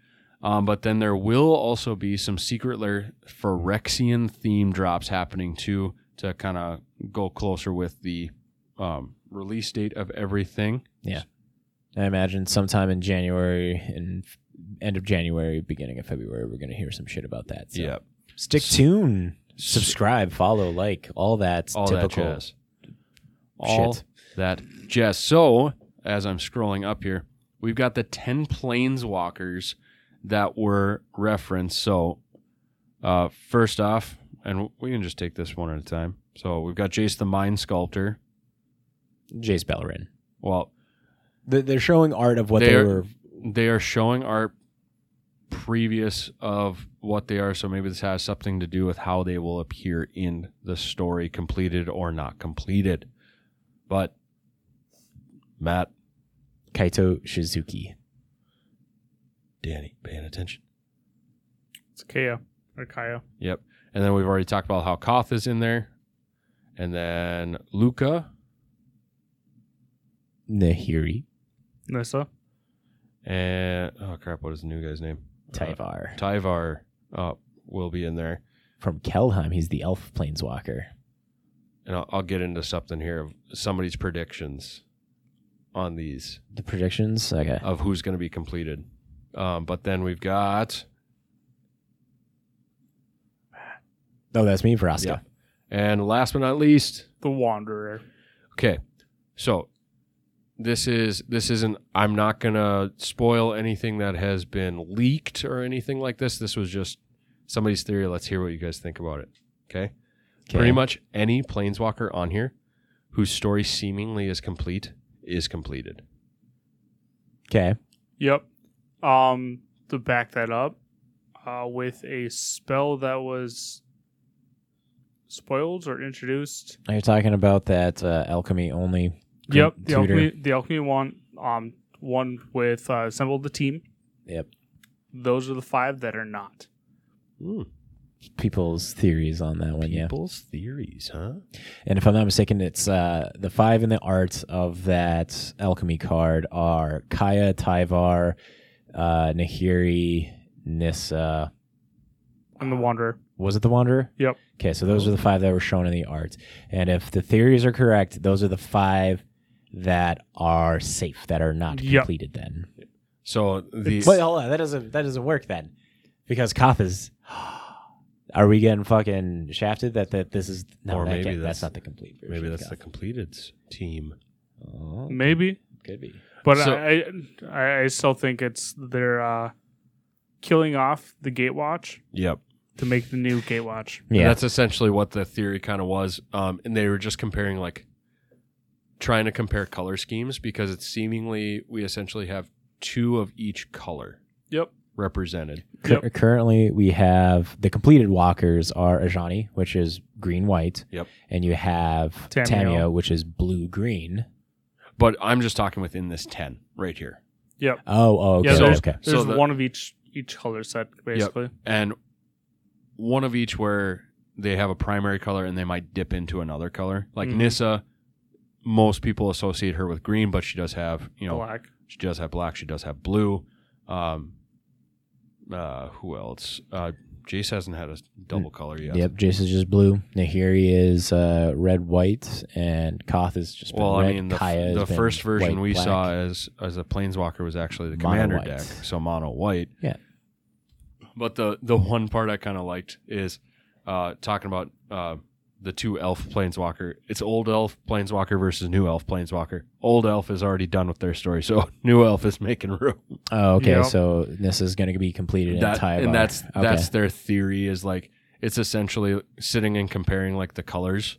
Speaker 1: Um, but then there will also be some secret lair Phyrexian theme drops happening too to kind of go closer with the um, release date of everything. Yeah.
Speaker 4: I imagine sometime in January and end of January, beginning of February, we're going to hear some shit about that. So
Speaker 1: Yep.
Speaker 4: stick tuned, subscribe, follow, like, all that
Speaker 1: all
Speaker 4: typical
Speaker 1: that jazz. All that jazz. So as I'm scrolling up here, we've got the ten planeswalkers that were referenced. So uh, first off, and we can just take this one at a time. So we've got Jace the Mind Sculptor.
Speaker 4: Jace Beleren.
Speaker 1: Well,
Speaker 4: They're they're showing art of what they
Speaker 1: They're-
Speaker 4: were.
Speaker 1: they are showing art previous of what they are so maybe this has something to do with how they will appear in the story completed or not completed but matt
Speaker 4: Kaito Shizuki.
Speaker 1: danny paying attention
Speaker 2: It's Kaya or Kaya.
Speaker 1: yep and then we've already talked about how koth is in there and then Lukka
Speaker 4: Nahiri.
Speaker 2: Nissa.
Speaker 1: and oh crap what is the new guy's name Uh,
Speaker 4: Tyvar.
Speaker 1: tyvar uh, will be in there
Speaker 4: From Kaldheim, he's the elf planeswalker.
Speaker 1: and I'll, I'll get into something here of somebody's predictions on these
Speaker 4: The predictions? Okay.
Speaker 1: of who's going to be completed. Um, but then we've got
Speaker 4: Oh, that's me, Vraska.
Speaker 1: Yeah. and last but not least,
Speaker 2: The Wanderer.
Speaker 1: okay. So this is this isn't I'm not going to spoil anything that has been leaked or anything like this. This was just somebody's theory. Let's hear what you guys think about it. Okay?
Speaker 4: Okay.
Speaker 1: Pretty much any planeswalker on here whose story seemingly is complete is completed.
Speaker 4: Okay.
Speaker 2: Yep. Um, to back that up, uh, with a spell that was spoiled or introduced.
Speaker 4: Are you talking about that uh, alchemy only?
Speaker 2: Yep. The
Speaker 4: tutor?
Speaker 2: alchemy, the alchemy one. Um, one with uh, assemble the team.
Speaker 4: Yep.
Speaker 2: Those are the five that are not.
Speaker 1: Hmm.
Speaker 4: People's theories on that one, yeah.
Speaker 1: People's theories, huh?
Speaker 4: And if I'm not mistaken, it's uh, the five in the art of that alchemy card are Kaya, Tyvar, uh, Nahiri, Nissa,
Speaker 2: And the Wanderer.
Speaker 4: Was it the Wanderer?
Speaker 2: Yep.
Speaker 4: Okay, so those are the five that were shown in the art. And if the theories are correct, those are the five that are safe, that are not
Speaker 2: Yep.
Speaker 4: completed then.
Speaker 1: So the
Speaker 4: Wait, hold on. That doesn't that doesn't work then. Because Koth is Are we getting fucking shafted that, that this is no
Speaker 1: Or
Speaker 4: that
Speaker 1: maybe
Speaker 4: can't-
Speaker 1: that's-
Speaker 4: that's not the complete version.
Speaker 1: maybe
Speaker 4: of
Speaker 1: that's the
Speaker 4: Koth.
Speaker 1: completed team.
Speaker 4: Oh,
Speaker 2: Maybe,
Speaker 4: could be.
Speaker 2: but
Speaker 1: So-
Speaker 2: I, I I still think it's they're uh, killing off the Gatewatch
Speaker 1: Yep.
Speaker 2: to make the new Gatewatch.
Speaker 1: And
Speaker 4: Yeah.
Speaker 1: that's essentially what the theory kind of was. Um, and they were just comparing, like, trying to compare color schemes because it's seemingly we essentially have two of each color
Speaker 2: Yep.
Speaker 1: represented.
Speaker 4: Cur- currently, we have the completed walkers are Ajani, which is green white.
Speaker 1: Yep.
Speaker 4: And you have
Speaker 2: Tamiyo.
Speaker 4: Tamiyo, which is blue green.
Speaker 1: But I'm just talking within this 10 right here.
Speaker 2: Yep.
Speaker 4: Oh, oh, okay,
Speaker 2: Yeah,
Speaker 1: So-
Speaker 2: there's,
Speaker 4: okay.
Speaker 2: there's
Speaker 1: So the-
Speaker 2: one of each each color set basically.
Speaker 1: And one of each where they have a primary color and they might dip into another color. Like
Speaker 2: Mhm.
Speaker 1: Nissa, most people associate her with green, but she does have, you know,
Speaker 2: Black.
Speaker 1: She does have black. She does have blue. Um, uh, who else? Uh, Jace hasn't had a double color yet.
Speaker 4: Yep, Jace is just blue. Nahiri is uh, red, white, and Koth is just been
Speaker 1: Well,
Speaker 4: red.
Speaker 1: I mean, the,
Speaker 4: Kaya
Speaker 1: the first version
Speaker 4: white,
Speaker 1: we
Speaker 4: black.
Speaker 1: saw as as a planeswalker was actually the
Speaker 4: Mono
Speaker 1: commander
Speaker 4: white.
Speaker 1: deck, so mono white.
Speaker 4: Yeah.
Speaker 1: But the the one part I kind of liked is uh, talking about uh, the two elf planeswalker. It's old elf planeswalker versus new elf planeswalker. Old elf is already done with their story, so new elf is making room.
Speaker 4: Oh, okay.
Speaker 2: Yep.
Speaker 4: So this is going to be completed
Speaker 1: that,
Speaker 4: in Tyvar.
Speaker 1: and that's
Speaker 4: okay.
Speaker 1: that's their theory is like it's essentially sitting and comparing like the colors.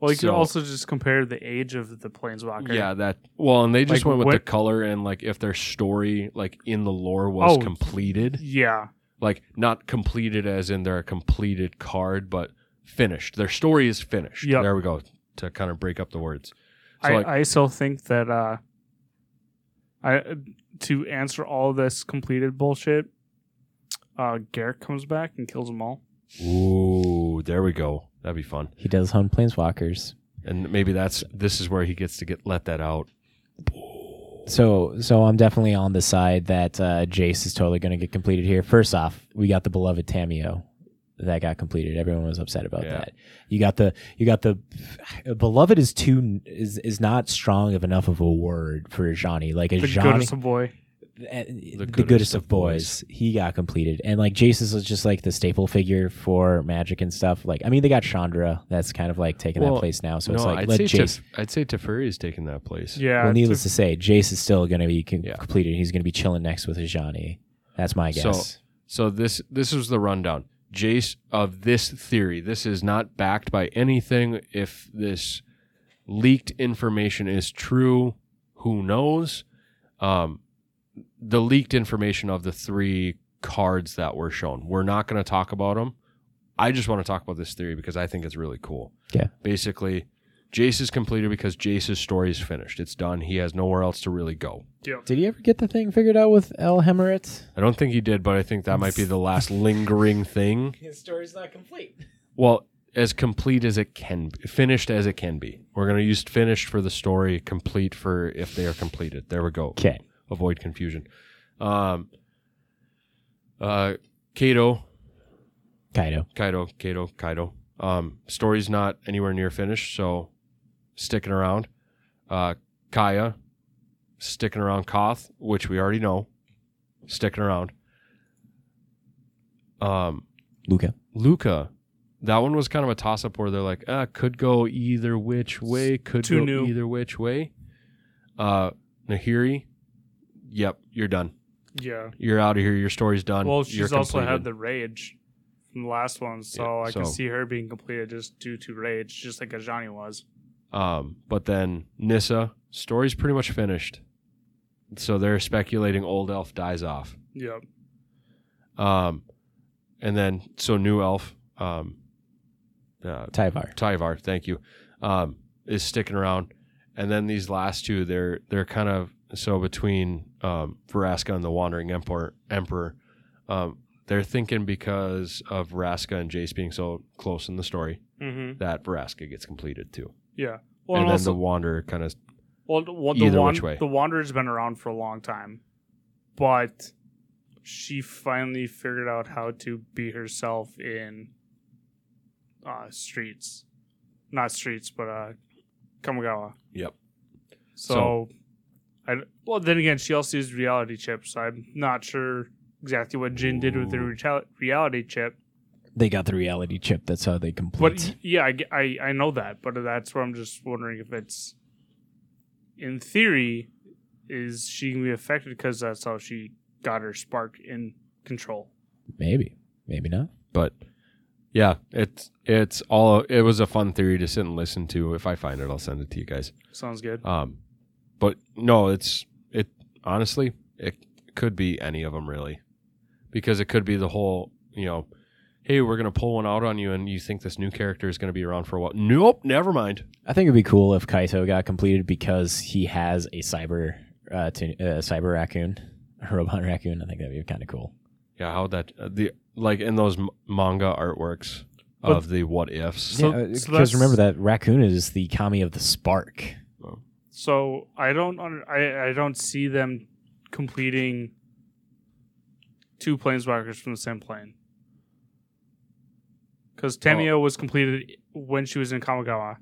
Speaker 2: Well, you
Speaker 1: So-
Speaker 2: can also just compare the age of the planeswalker.
Speaker 1: Yeah, that well, and they just
Speaker 2: Like,
Speaker 1: went with
Speaker 2: what-
Speaker 1: the color and like if their story like in the lore was
Speaker 2: Oh.
Speaker 1: completed,
Speaker 2: Yeah.
Speaker 1: like not completed as in they're a completed card, but finished. Their story is finished.
Speaker 2: Yep.
Speaker 1: There we go to kind of break up the words. So
Speaker 2: I,
Speaker 1: like,
Speaker 2: I still think that uh, I to answer all this completed bullshit, uh, Garrett comes back and kills them all.
Speaker 1: ooh, there we go. That'd be fun.
Speaker 4: he does hunt planeswalkers.
Speaker 1: And maybe that's this is where he gets to get let that out.
Speaker 4: So, so I'm definitely on the side that uh, Jace is totally going to get completed here. First off, we got the beloved Tamiyo that got completed. Everyone was upset about
Speaker 1: Yeah.
Speaker 4: that. You got the you got the beloved is too is is not strong of enough of a word for Johnny. Like a
Speaker 2: The
Speaker 4: Johnny,
Speaker 2: goodest of boy.
Speaker 4: the, goodest, of boys. He got completed, and like Jace's was just like the staple figure for Magic and stuff. Like, I mean, they got Chandra that's kind of like taking
Speaker 1: Well,
Speaker 4: that place now. So
Speaker 1: no,
Speaker 4: it's like
Speaker 1: I'd
Speaker 4: let
Speaker 1: say
Speaker 4: Jace.
Speaker 1: Tef- I'd say Teferi is taking that place.
Speaker 2: Yeah.
Speaker 4: well, needless
Speaker 2: to-
Speaker 4: to say, Jace is still going to be com-
Speaker 1: Yeah.
Speaker 4: completed. He's going to be chilling next with his Johnny. That's my
Speaker 1: So-
Speaker 4: guess.
Speaker 1: So this this was the rundown. Jace of this theory. This is not backed by anything. If this leaked information is true, who knows? Um, the leaked information of the three cards that were shown. We're not going to talk about them. I just want to talk about this theory because I think it's really cool.
Speaker 4: Yeah.
Speaker 1: Basically, Jace is completed because Jace's story is finished. It's done. He has nowhere else to really go.
Speaker 4: Did he ever get the thing figured out with Alhammarret?
Speaker 1: I don't think he did, but I think that might be the last lingering thing.
Speaker 4: His story's not complete.
Speaker 1: Well, as complete as it can be, finished as it can be. We're going to use finished for the story, complete for if they are completed. There we go.
Speaker 4: Okay.
Speaker 1: Avoid confusion. Um, uh, Kato,
Speaker 4: Kaido.
Speaker 1: Kaido, Kato, Kaido. Um, story's not anywhere near finished, so sticking around. Uh, Kaya, sticking around. Koth, which we already know, sticking around. Um,
Speaker 4: Lukka.
Speaker 1: Lukka, that one was kind of a toss up where they're like, ah, could go either which way, could
Speaker 2: Too
Speaker 1: go
Speaker 2: new.
Speaker 1: either which way. Uh, Nahiri, yep, you're done.
Speaker 2: yeah.
Speaker 1: You're out of here. Your story's done.
Speaker 2: Well,
Speaker 1: You're
Speaker 2: she's also
Speaker 1: completed.
Speaker 2: had the rage from the last one, so
Speaker 1: Yeah,
Speaker 2: I can see her being completed just due to rage, just like Ajani was.
Speaker 1: Um, but then Nissa, story's pretty much finished. So they're speculating old elf dies off.
Speaker 2: Yep.
Speaker 1: Um, and then so new elf, um, uh,
Speaker 4: Tyvar.
Speaker 1: Tyvar, thank you, um, is sticking around, and then these last two, they're they're kind of so between um, Veraska and the Wandering Emperor. Emperor, um, they're thinking because of Vraska and Jace being so close in the story
Speaker 2: Mm-hmm.
Speaker 1: that Vraska gets completed too,
Speaker 2: Yeah. Well,
Speaker 1: and
Speaker 2: and
Speaker 1: then
Speaker 2: also,
Speaker 1: the Wanderer kind of
Speaker 2: well, the, well, the,
Speaker 1: either which way.
Speaker 2: the Wanderer's been around for a long time, but she finally figured out how to be herself in uh, streets, not streets, but uh, Kamigawa.
Speaker 1: Yep.
Speaker 2: So, I well then again, she also used reality chips. I'm not sure exactly what Jin did with the reality chip,
Speaker 4: They got the reality chip. That's how they
Speaker 2: but
Speaker 4: complete.
Speaker 2: yeah, I, I I know that, but that's where I'm just wondering if it's in theory is she gonna be affected because that's how she got her spark in control.
Speaker 4: maybe, maybe not.
Speaker 1: But yeah, it's it's all it was a fun theory to sit and listen to. If I find it, I'll send it to you guys.
Speaker 2: Sounds good.
Speaker 1: Um, but no, it's it honestly it could be any of them really, because it could be the whole you know, hey, we're gonna pull one out on you, and you think this new character is gonna be around for a while. Nope, never mind.
Speaker 4: I think it'd be cool if Kaito got completed because he has a cyber uh, to, uh cyber raccoon, a robot raccoon. I think that'd be kind of cool.
Speaker 1: Yeah, how would that uh, the like in those m- manga artworks
Speaker 2: But-
Speaker 1: of the what ifs.
Speaker 2: So-
Speaker 4: yeah,
Speaker 2: so
Speaker 4: because remember that raccoon is the kami of the spark.
Speaker 2: So I don't I I don't see them completing two planeswalkers from the same plane. Because Tamiyo was completed when she was in Kamigawa,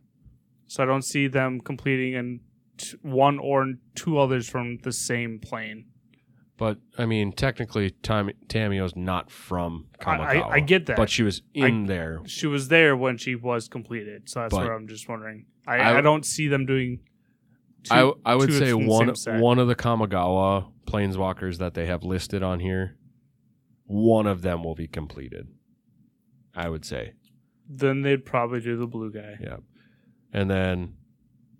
Speaker 2: so I don't see them completing in t- one or two others from the same plane.
Speaker 1: But I mean, technically, Tam- Tamiyo's not from
Speaker 2: I,
Speaker 1: Kamigawa.
Speaker 2: I, I get that,
Speaker 1: but she was in there.
Speaker 2: she was there when she was completed, so that's
Speaker 1: But-
Speaker 2: where I'm just wondering. I,
Speaker 1: I-
Speaker 2: I, don't see them doing. Two,
Speaker 1: I I would
Speaker 2: two
Speaker 1: say
Speaker 2: from the
Speaker 1: one
Speaker 2: same set.
Speaker 1: one of the Kamigawa planeswalkers that they have listed on here, one of them will be completed. I would say,
Speaker 2: Then they'd probably do the blue guy.
Speaker 1: yeah, and then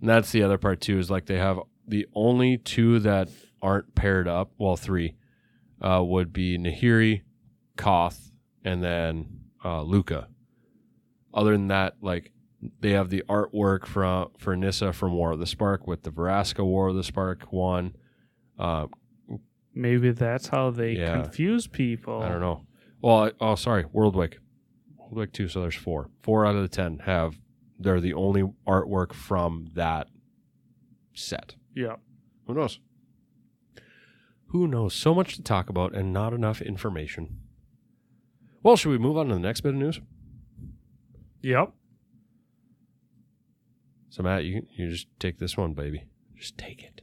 Speaker 1: and that's the other part too. Is like they have the only two that aren't paired up. Well, three uh, would be Nahiri, Koth, and then uh, Lukka. Other than that, like they have the artwork from for Nissa from War of the Spark with the Veraska War of the Spark one. Uh,
Speaker 2: Maybe that's how they
Speaker 1: Yeah.
Speaker 2: confuse people.
Speaker 1: I don't know. Well, I, oh, sorry, Worldwake, Worldwake two. So there's four. Four out of the ten have. They're the only artwork from that set.
Speaker 2: Yeah.
Speaker 1: Who knows? Who knows? So much to talk about and not enough information. Well, should we move on to the next bit of news?
Speaker 2: Yep.
Speaker 1: So Matt, you you just take this one, baby. Just take it.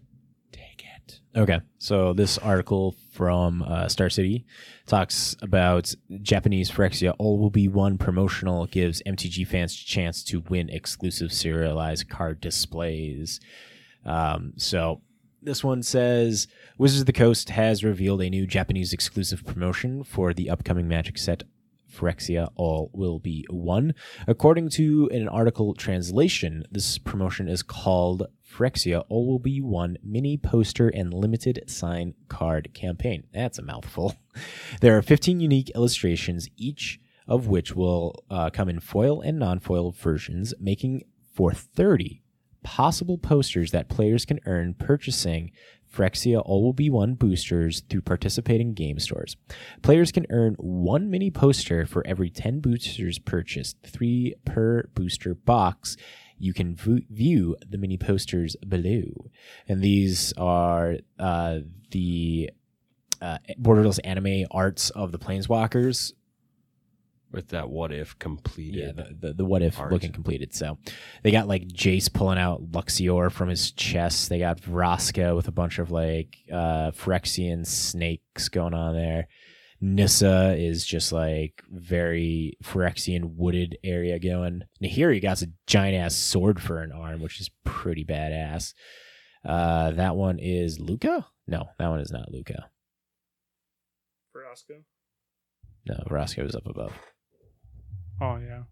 Speaker 4: Okay, so this article from uh, Star City talks about Japanese Phyrexia All Will Be One promotional gives MTG fans chance to win exclusive serialized card displays. Um, so this one says Wizards of the Coast has revealed a new Japanese exclusive promotion for the upcoming Magic set Phyrexia All Will Be One. According to an article translation, this promotion is called Phyrexia All Will Be One Mini Poster and Limited Sign Card Campaign. That's a mouthful. There are 15 unique illustrations, each of which will uh, come in foil and non foil versions, making for 30 possible posters that players can earn purchasing Phyrexia All Will Be One boosters through participating game stores. Players can earn one mini poster for every 10 boosters purchased, three per booster box. You can v- view the mini posters below. And these are uh, the uh, Borderless anime arts of the Planeswalkers.
Speaker 1: With that what if completed.
Speaker 4: Yeah, the, the, the what if
Speaker 1: art.
Speaker 4: looking completed. So they got like Jace pulling out Luxior from his chest. They got Vraska with a bunch of like uh, Phyrexian snakes going on there. Nissa is just like very Phyrexian wooded area going. Nahiri got a giant ass sword for an arm, which is pretty badass. Uh, that one is Lukka? No, that one is not Lukka.
Speaker 2: For Oscar.
Speaker 4: No, Vraska is up above.
Speaker 2: Oh yeah.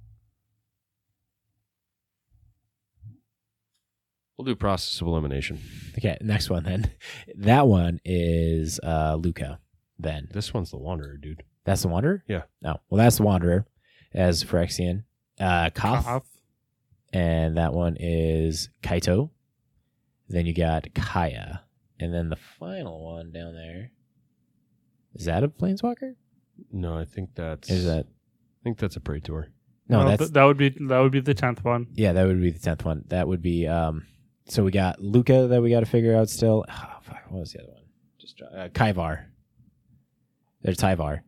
Speaker 1: We'll do process of elimination.
Speaker 4: Okay, next one then. That one is uh, Lukka. Then
Speaker 1: This one's the Wanderer, dude.
Speaker 4: that's the Wanderer.
Speaker 1: Yeah.
Speaker 4: No, well that's the Wanderer as Phyrexian. Uh, Koth,
Speaker 2: Koth.
Speaker 4: and that one is Kaito. Then you got Kaya, and then the final one down there. Is that a Planeswalker?
Speaker 1: No, I think that's.
Speaker 4: Is that
Speaker 1: I think that's a Praetor.
Speaker 4: no?
Speaker 2: Well,
Speaker 4: that's
Speaker 2: th- that would be that would be the tenth one.
Speaker 4: yeah. That would be the tenth one. That would be um. So we got Lukka that we got to figure out still. Oh, fuck, what was the other one? Just dra- uh, Kaivar. There's Tyvar.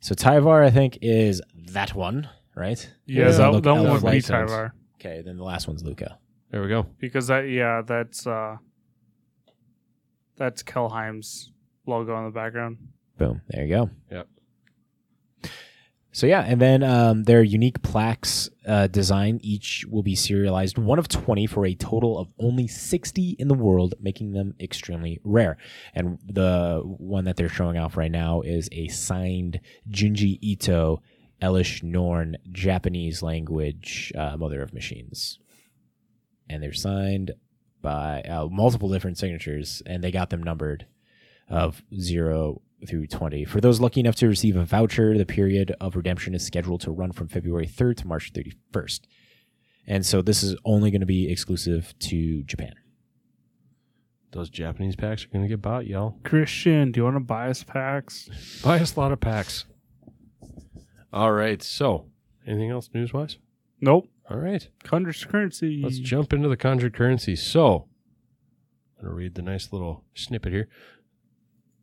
Speaker 4: So Tyvar, I think, is that one right?
Speaker 2: Yeah, that,
Speaker 4: look
Speaker 2: that one would be. Tyvar.
Speaker 4: Okay, then the last one's Lukka.
Speaker 1: There we go.
Speaker 2: Because that yeah, that's uh that's Kaldheim's logo in the background.
Speaker 4: Boom. There you go.
Speaker 1: Yep.
Speaker 4: So yeah, and then um, their unique plaques uh, design each will be serialized one of twenty for a total of only sixty in the world, making them extremely rare. And the one that they're showing off right now is a signed Junji Ito, Elesh Norn, Japanese language uh, Mother of Machines, and they're signed by uh, multiple different signatures, and they got them numbered of zero through 20. For those lucky enough to receive a voucher, the period of redemption is scheduled to run from February 3rd to March 31st. And so this is only going to be exclusive to Japan.
Speaker 1: Those Japanese packs are gonna get bought, y'all.
Speaker 2: Christian, do you want to buy us packs?
Speaker 1: Buy us a lot of packs. All right. So, anything else news wise?
Speaker 2: Nope.
Speaker 1: All right.
Speaker 2: Conjur's currency.
Speaker 1: Let's jump into the conjured currency. So, I'm gonna read the nice little snippet here.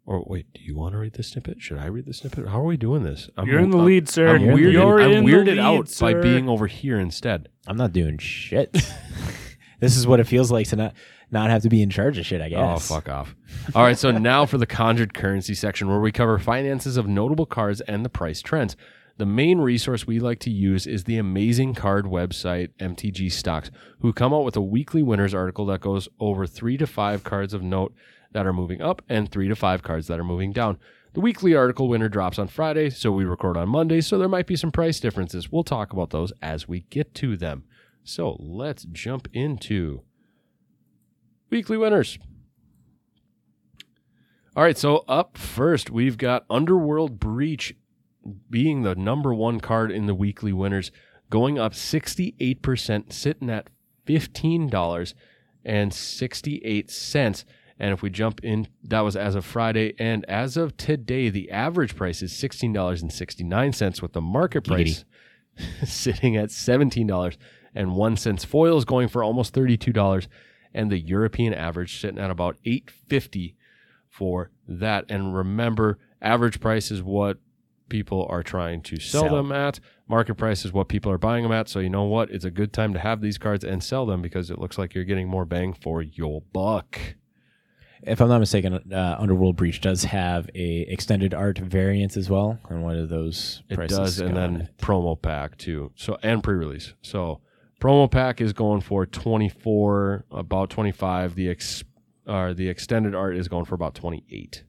Speaker 1: Or wait, do you want to read the snippet? Should I read the snippet? How are we doing this? I'm,
Speaker 2: You're in the
Speaker 1: I'm-
Speaker 2: lead, sir.
Speaker 1: I'm
Speaker 4: You're
Speaker 1: weirded,
Speaker 4: lead.
Speaker 1: I'm
Speaker 2: in the
Speaker 1: weirded
Speaker 2: lead,
Speaker 1: out by
Speaker 2: sir.
Speaker 1: being over here instead.
Speaker 4: I'm not doing shit. this is what it feels like to not not have to be in charge of shit, I
Speaker 1: oh,
Speaker 4: guess.
Speaker 1: Oh, fuck off. All right, so now for the conjured currency section where we cover finances of notable cards and the price trends. The main resource we like to use is the amazing card website MTG Stocks, who come out with a weekly winners article that goes over three to five cards of note that are moving up and three to five cards that are moving down. The weekly article winner drops on Friday, so we record on Monday, so there might be some price differences. We'll talk about those as we get to them. So let's jump into weekly winners. All right, so up first, we've got Underworld Breach being the number one card in the weekly winners, going up 68%, sitting at $15.68. And if we jump in, that was as of Friday. And as of today, the average price is $16.69, with the market price sitting at $17.01. Foils going for almost $32, and the European average sitting at about 850 for that. And remember, average price is what people are trying to sell,
Speaker 4: Sell.
Speaker 1: them at. Market price is what people are buying them at. So you know what? It's a good time to have these cards and sell them because it looks like you're getting more bang for your buck.
Speaker 4: If I'm not mistaken, uh, Underworld Breach does have a extended art variant as well, and one of those prices.
Speaker 1: It does, and then
Speaker 4: at?
Speaker 1: promo pack too. So and pre-release. So promo pack is going for twenty four, about twenty five. The ex or the extended art is going for about twenty eight,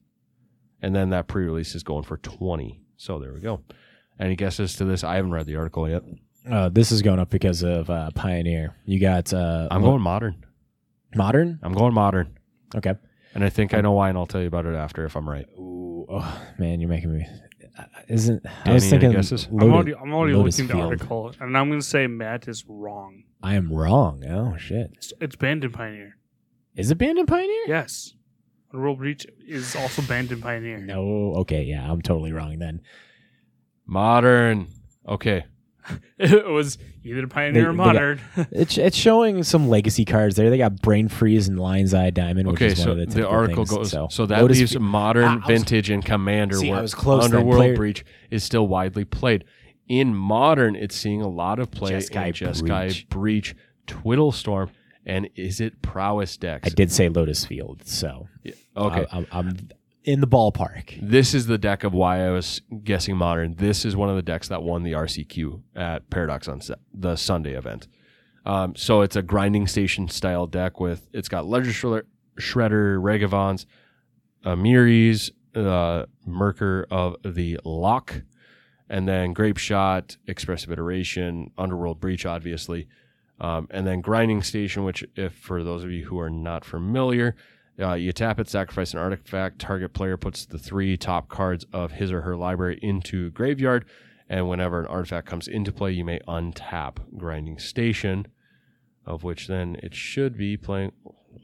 Speaker 1: and then that pre-release is going for twenty. So there we go. Any guesses to this? I haven't read the article yet.
Speaker 4: uh, this is going up because of uh, Pioneer. You got uh,
Speaker 1: I'm going modern.
Speaker 4: modern.
Speaker 1: I'm going modern,
Speaker 4: Okay.
Speaker 1: And I think I know why, and I'll tell you about it after if I'm right.
Speaker 4: Ooh, oh, man, you're making me. uh, Isn't I was thinking?
Speaker 1: guesses?
Speaker 2: I'm already, I'm already looking at the
Speaker 4: Field.
Speaker 2: article, and I'm going to say Matt is wrong.
Speaker 4: I am wrong. Oh shit!
Speaker 2: It's, it's banned in Pioneer.
Speaker 4: Is it banned in Pioneer?
Speaker 2: Yes. World Breach is also banned in Pioneer.
Speaker 4: No. Okay. Yeah, I'm totally wrong then.
Speaker 1: Modern. Okay.
Speaker 2: it was either Pioneer
Speaker 4: They-
Speaker 2: or
Speaker 4: they got-
Speaker 2: Modern.
Speaker 4: It's it's showing some legacy cards there. They got Brain Freeze and Lion's Eye Diamond. Which
Speaker 1: Okay,
Speaker 4: is one
Speaker 1: so
Speaker 4: of the,
Speaker 1: the, article
Speaker 4: things.
Speaker 1: goes
Speaker 4: So,
Speaker 1: so, that
Speaker 4: Lotus
Speaker 1: leaves
Speaker 4: Fi-
Speaker 1: modern,
Speaker 4: Ah, I was-
Speaker 1: vintage, and commander.
Speaker 4: See, I
Speaker 1: where
Speaker 4: was close.
Speaker 1: Underworld
Speaker 4: Player-
Speaker 1: Breach is still widely played. In modern, it's seeing a lot of play
Speaker 4: Jeskai
Speaker 1: in Jeskai
Speaker 4: Breach.
Speaker 1: Breach, Twiddle Storm, and is it Prowess decks?
Speaker 4: I did say Lotus Field, so
Speaker 1: Okay,
Speaker 4: I, am I'm in the ballpark.
Speaker 1: this is the deck of why I was guessing modern. This is one of the decks that won the RCQ at Paradox on the Sunday event. Um, so it's a grinding station style deck with it's got Ledger Shredder, Shredder Ragavans, Amiris, uh, Lurker of the Loch, and then Grapeshot, Expressive Iteration, Underworld Breach, obviously, um, and then Grinding Station, which, if for those of you who are not familiar, uh, you tap it, sacrifice an artifact. Target player puts the three top cards of his or her library into graveyard, and whenever an artifact comes into play, you may untap Grinding Station, of which then it should be playing.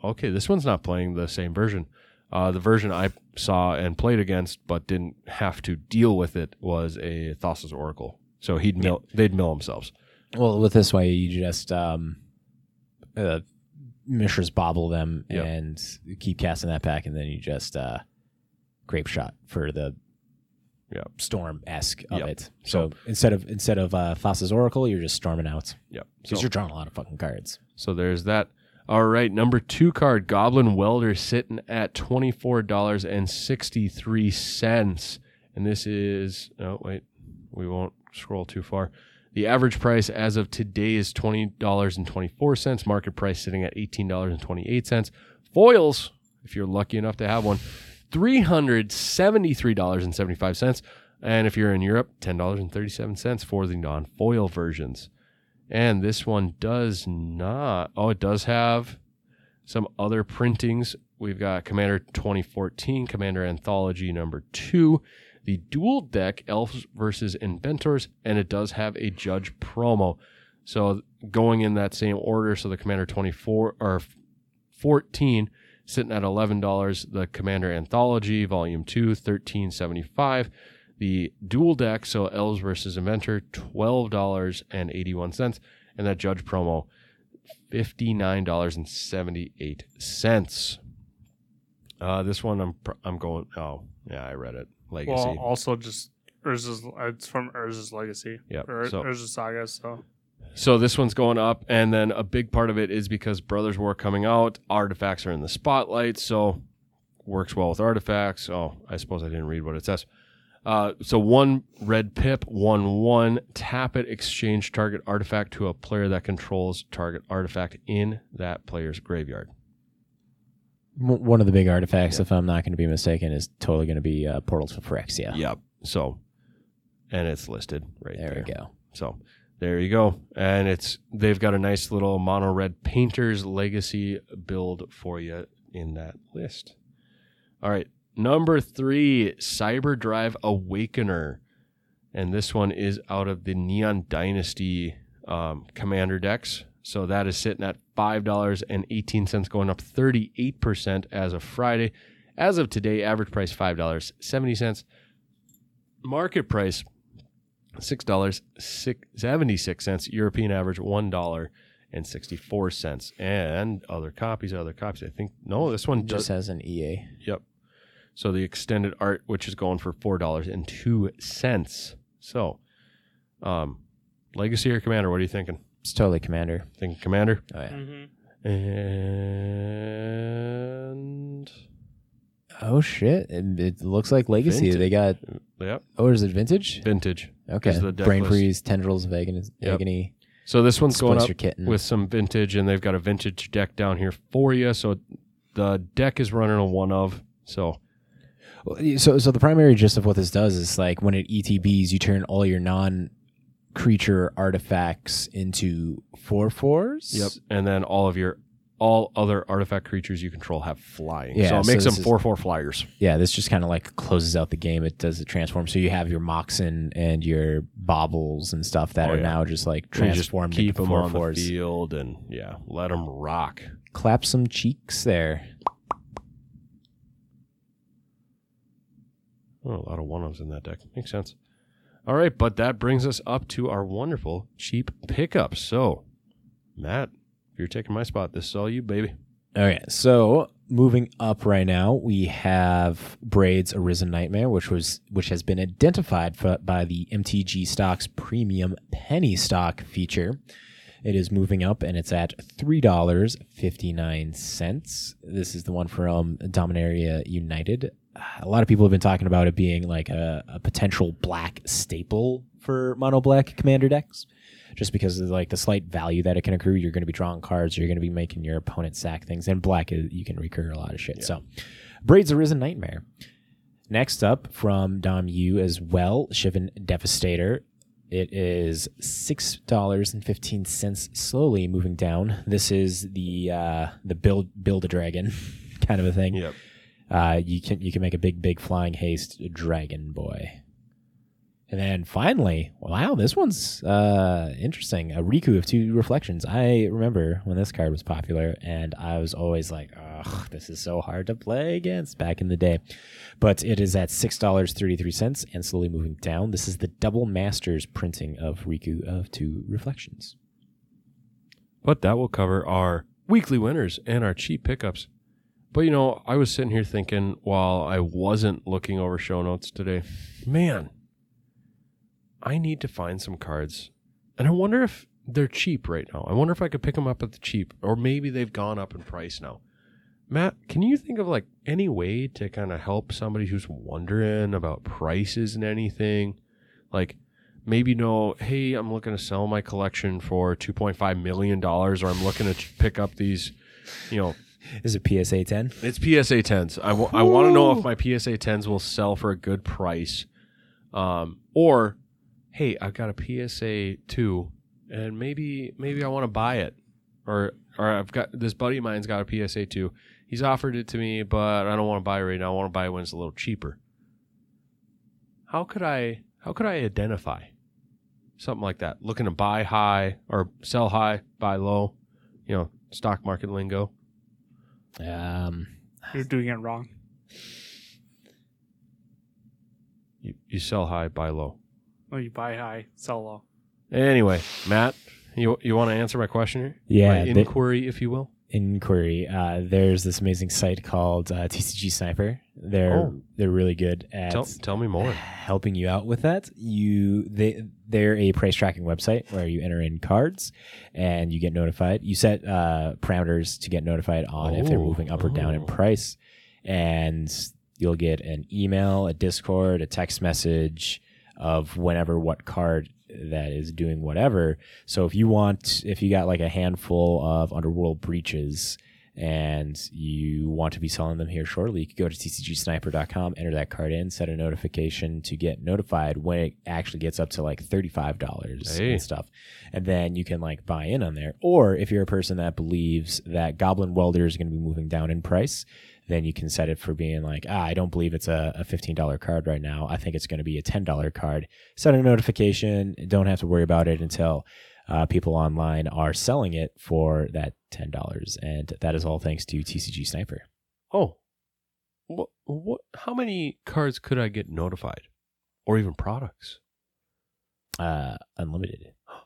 Speaker 1: Okay, this one's not playing the same version. Uh, the version I saw and played against, but didn't have to deal with it, was a Thassa's Oracle. So he'd mill, they'd mill themselves.
Speaker 4: Well, with this way, you just um, uh, Mishra's Bauble them
Speaker 1: Yep.
Speaker 4: and keep casting that pack, and then you just uh, Grapeshot for the
Speaker 1: Yeah.
Speaker 4: storm esque of
Speaker 1: Yep.
Speaker 4: it. So, instead of instead of uh, Thassa's Oracle, you're just storming out
Speaker 1: Yep.
Speaker 4: because
Speaker 1: So,
Speaker 4: you're drawing a lot of fucking cards.
Speaker 1: so there's that. All right, number two card, Goblin Welder, sitting at twenty four dollars and sixty three cents, and this is oh wait, we won't scroll too far. The average price as of today is twenty dollars and twenty four cents. Market price sitting at eighteen dollars and twenty eight cents. Foils, if you're lucky enough to have one, three hundred seventy three dollars and if you're in Europe, ten dollars and thirty seven cents for the non foil versions. And this one does not. Oh, it does have some other printings. We've got Commander 2014, Commander Anthology number two, the dual deck Elves versus Inventors, and it does have a Judge promo. So going in that same order, so the Commander 24 or 14 sitting at $11, the Commander Anthology Volume 2 1375, the dual deck, so Elves versus Inventor $12.81, and that Judge promo $59.78. Uh, this one I'm I'm going. Oh, yeah, I read it. Legacy.
Speaker 2: Well, also just Urza's. It's from Urza's Legacy.
Speaker 1: Yep,
Speaker 2: Or
Speaker 1: so-
Speaker 2: Urza Saga. So
Speaker 1: So this one's going up, and then a big part of it is because Brothers War coming out, artifacts are in the spotlight, so works well with artifacts. Oh, I suppose I didn't read what it says. Uh, so one red pip, one one, tap it, exchange target artifact to a player that controls target artifact in that player's graveyard.
Speaker 4: One of the big artifacts, if I'm not going to be mistaken, is totally going to be uh, Portals for Phyrexia.
Speaker 1: Yep. So, and it's listed right there.
Speaker 4: There we go.
Speaker 1: So there you go. And it's they've got a nice little mono red painters legacy build for you in that list. All right. Number three, Cyberdrive Awakener. And this one is out of the Neon Dynasty um, commander decks. So that is sitting at $5.18, going up 38% as of Friday. As of today, average price $5.70. Market price six dollars seventy six cents. European average one dollar and sixty four cents. And other copies, other copies. I think no, this one
Speaker 4: Just
Speaker 1: does.
Speaker 4: has an EA.
Speaker 1: Yep. So the extended art, which is going for four dollars and two cents. So, um, Legacy or Commander? What are you thinking?
Speaker 4: It's totally Commander.
Speaker 1: Thinking Commander.
Speaker 4: Oh, yeah.
Speaker 2: mm-hmm.
Speaker 1: And
Speaker 4: Oh, shit. It, it looks like Legacy.
Speaker 1: Vintage.
Speaker 4: They got,
Speaker 1: yep,
Speaker 4: oh, is it Vintage?
Speaker 1: vintage.
Speaker 4: Okay. Brain
Speaker 1: list.
Speaker 4: Freeze, Tendrils of Agony.
Speaker 1: Yep.
Speaker 4: Agony
Speaker 1: So this one's going up
Speaker 4: Kitten.
Speaker 1: with some vintage, and they've got a vintage deck down here for you. So the deck is running a one of. So
Speaker 4: So, so the primary gist of what this does is like when it ETBs, you turn all your non-creature artifacts into four fours.
Speaker 1: Yep. And then all of your all other artifact creatures you control have flying.
Speaker 4: Yeah,
Speaker 1: so it
Speaker 4: so
Speaker 1: makes them
Speaker 4: is-
Speaker 1: four four flyers.
Speaker 4: Yeah, this just kind of like closes out the game. It does the transform. So you have your Moxen and your Bobbles and stuff that
Speaker 1: Oh,
Speaker 4: are
Speaker 1: yeah.
Speaker 4: now just like
Speaker 1: you just
Speaker 4: transformed
Speaker 1: keep
Speaker 4: into
Speaker 1: them
Speaker 4: four
Speaker 1: on
Speaker 4: fours.
Speaker 1: the field and yeah, let them rock.
Speaker 4: Clap some cheeks there.
Speaker 1: Oh, a lot of one ofs in that deck. Makes sense. All right, but that brings us up to our wonderful cheap pickup. So, Matt, if you're taking my spot, this is all you, baby.
Speaker 4: Okay, so moving up right now, we have Braid's Arisen Nightmare, which was which has been identified for, by the MTG Stocks Premium Penny Stock feature. It is moving up, and it's at three dollars fifty nine cents. This is the one from Dominaria United. A lot of people have been talking about it being like a, a potential black staple for mono black commander decks just because of like the slight value that it can accrue. You're going to be drawing cards. You're going to be making your opponent sack things. And black, is, you can recur a lot of shit. So, Braid's Arisen Nightmare. Next up from Dom U as well, Shivan Devastator. It is six dollars and fifteen cents, slowly moving down. This is the uh, the build build a dragon kind of a thing.
Speaker 1: Yep.
Speaker 4: Uh, you can you can make a big big flying haste dragon boy. And then finally, wow, this one's uh, interesting. A Riku of two reflections. I remember when this card was popular, and I was always like, "Ugh, this is so hard to play against." Back in the day, but it is at six dollars thirty three cents and slowly moving down. This is the double masters printing of Riku of two reflections.
Speaker 1: But that will cover our weekly winners and our cheap pickups. But you know, I was sitting here thinking while I wasn't looking over show notes today, man, I need to find some cards. And I wonder if they're cheap right now. I wonder if I could pick them up at the cheap or maybe they've gone up in price now. Matt, can you think of like any way to kind of help somebody who's wondering about prices and anything? Like maybe know, hey, I'm looking to sell my collection for 2.5 million dollars or I'm looking to pick up these, you know,
Speaker 4: Is it PSA 10?
Speaker 1: it's PSA 10s. I want to know if my PSA 10s will sell for a good price. Um, or, hey, I've got a PSA 2 and maybe maybe I want to buy it. Or or I've got this buddy of mine's got a PSA 2. He's offered it to me, but I don't want to buy it right now. I want to buy it when it's a little cheaper. How could I how could I identify something like that? Looking to buy high or sell high, buy low, you know, stock market lingo.
Speaker 4: Um,
Speaker 2: You're doing it wrong.
Speaker 1: You, you sell high, buy low.
Speaker 2: Oh, you buy high, sell low.
Speaker 1: Anyway, Matt, you you want to answer my question here?
Speaker 4: yeah,
Speaker 1: my
Speaker 4: the-
Speaker 1: inquiry, if you will.
Speaker 4: Inquiry. Uh, there's this amazing site called uh, TCG Sniper. They're
Speaker 1: Oh.
Speaker 4: they're really good at
Speaker 1: Tell tell me more.
Speaker 4: helping you out with that. You they they're a price tracking website where you enter in cards and you get notified. You set uh, parameters to get notified on if they're
Speaker 1: Oh,
Speaker 4: moving up or down in
Speaker 1: oh.
Speaker 4: price, and you'll get an email, a Discord, a text message of whenever what card that is doing whatever. So if you want, if you got like a handful of underworld breaches and you want to be selling them here shortly, you could go to tcgsniper.com, enter that card in, set a notification to get notified when it actually gets up to like $35
Speaker 1: Hey.
Speaker 4: and stuff. And then you can like buy in on there. Or if you're a person that believes that Goblin Welder is going to be moving down in price, then you can set it for being like, ah, I don't believe it's a, a $15 card right now. I think it's going to be a $10 card. Set a notification. Don't have to worry about it until uh, people online are selling it for that $10. And that is all thanks to TCG Sniper.
Speaker 1: Oh, what what? How many cards could I get notified, or even products?
Speaker 4: Uh, unlimited.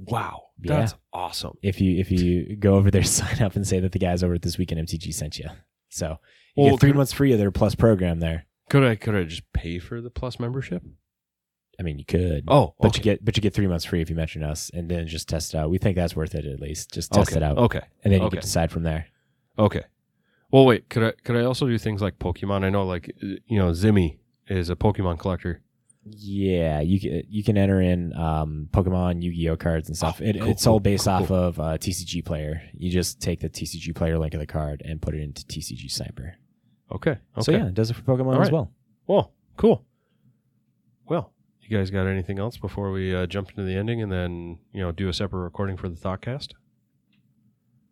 Speaker 1: Wow,
Speaker 4: Yeah.
Speaker 1: that's awesome.
Speaker 4: If you if you go over there, sign up and say that the guys over at this week in MTG sent you. So you
Speaker 1: Well,
Speaker 4: get three
Speaker 1: could-
Speaker 4: months free of their plus program there.
Speaker 1: Could I could I just pay for the plus membership?
Speaker 4: I mean, you could.
Speaker 1: Oh,
Speaker 4: But
Speaker 1: okay.
Speaker 4: you get but you get three months free if you mention us, and then just test it out. We think that's worth it at least. Just test
Speaker 1: okay.
Speaker 4: it out,
Speaker 1: Okay,
Speaker 4: and then you
Speaker 1: okay.
Speaker 4: can decide from there.
Speaker 1: okay. Well, wait. Could I could I also do things like Pokemon? I know, like uh, you know, Zimmy is a Pokemon collector.
Speaker 4: Yeah, you can you can enter in um, Pokemon, Yu-Gi-Oh cards and stuff.
Speaker 1: Oh,
Speaker 4: it,
Speaker 1: cool,
Speaker 4: it's all based
Speaker 1: cool,
Speaker 4: off
Speaker 1: cool.
Speaker 4: of uh, TCG Player. You just take the TCG Player link of the card and put it into TCG Sniper.
Speaker 1: Okay. Okay.
Speaker 4: So yeah, it does it for Pokemon
Speaker 1: All
Speaker 4: as well.
Speaker 1: Well, cool. Well, you guys got anything else before we uh, jump into the ending and then you know do a separate recording for the Thoughtcast?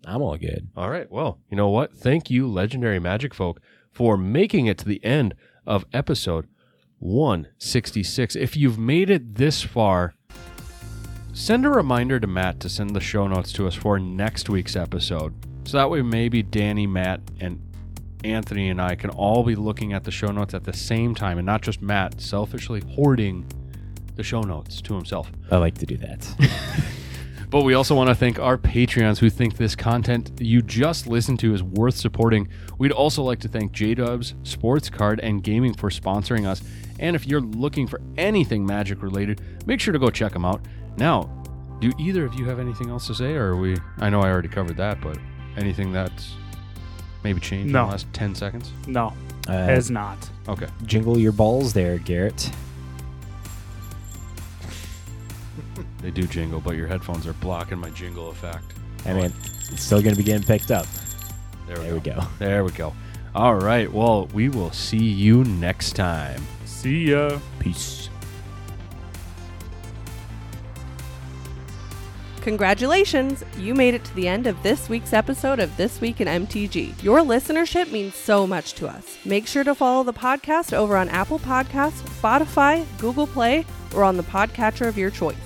Speaker 4: I'm all good.
Speaker 1: All right. Well, you know what? Thank you, legendary magic folk, for making it to the end of episode 166. If you've made it this far, send a reminder to Matt to send the show notes to us for next week's episode. So that way, maybe Danny, Matt, and Anthony and I can all be looking at the show notes at the same time and not just Matt selfishly hoarding the show notes to himself.
Speaker 4: I like to do that.
Speaker 1: But we also want to thank our Patreons who think this content you just listened to is worth supporting. We'd also like to thank J Dubs, Sports Card, and Gaming for sponsoring us. And if you're looking for anything magic related, make sure to go check them out. Now, do either of you have anything else to say, or are we? I know I already covered that, but anything that's maybe changed in the last 10 seconds?
Speaker 2: No,
Speaker 4: Uh,
Speaker 2: has not.
Speaker 1: Okay.
Speaker 4: jingle your balls there, Garrett.
Speaker 1: They do jingle, but your headphones are blocking my jingle effect.
Speaker 4: I mean, it's still going to be getting picked up.
Speaker 1: There we
Speaker 4: There we
Speaker 1: go.
Speaker 4: go.
Speaker 1: There we go. All right. Well, we will see you next time.
Speaker 2: See ya.
Speaker 4: Peace.
Speaker 3: Congratulations! You made it to the end of this week's episode of This Week in MTG. Your listenership means so much to us. Make sure to follow the podcast over on Apple Podcasts, Spotify, Google Play, or on the podcatcher of your choice.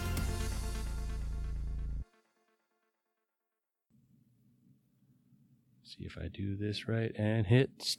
Speaker 1: See if I do this right and hit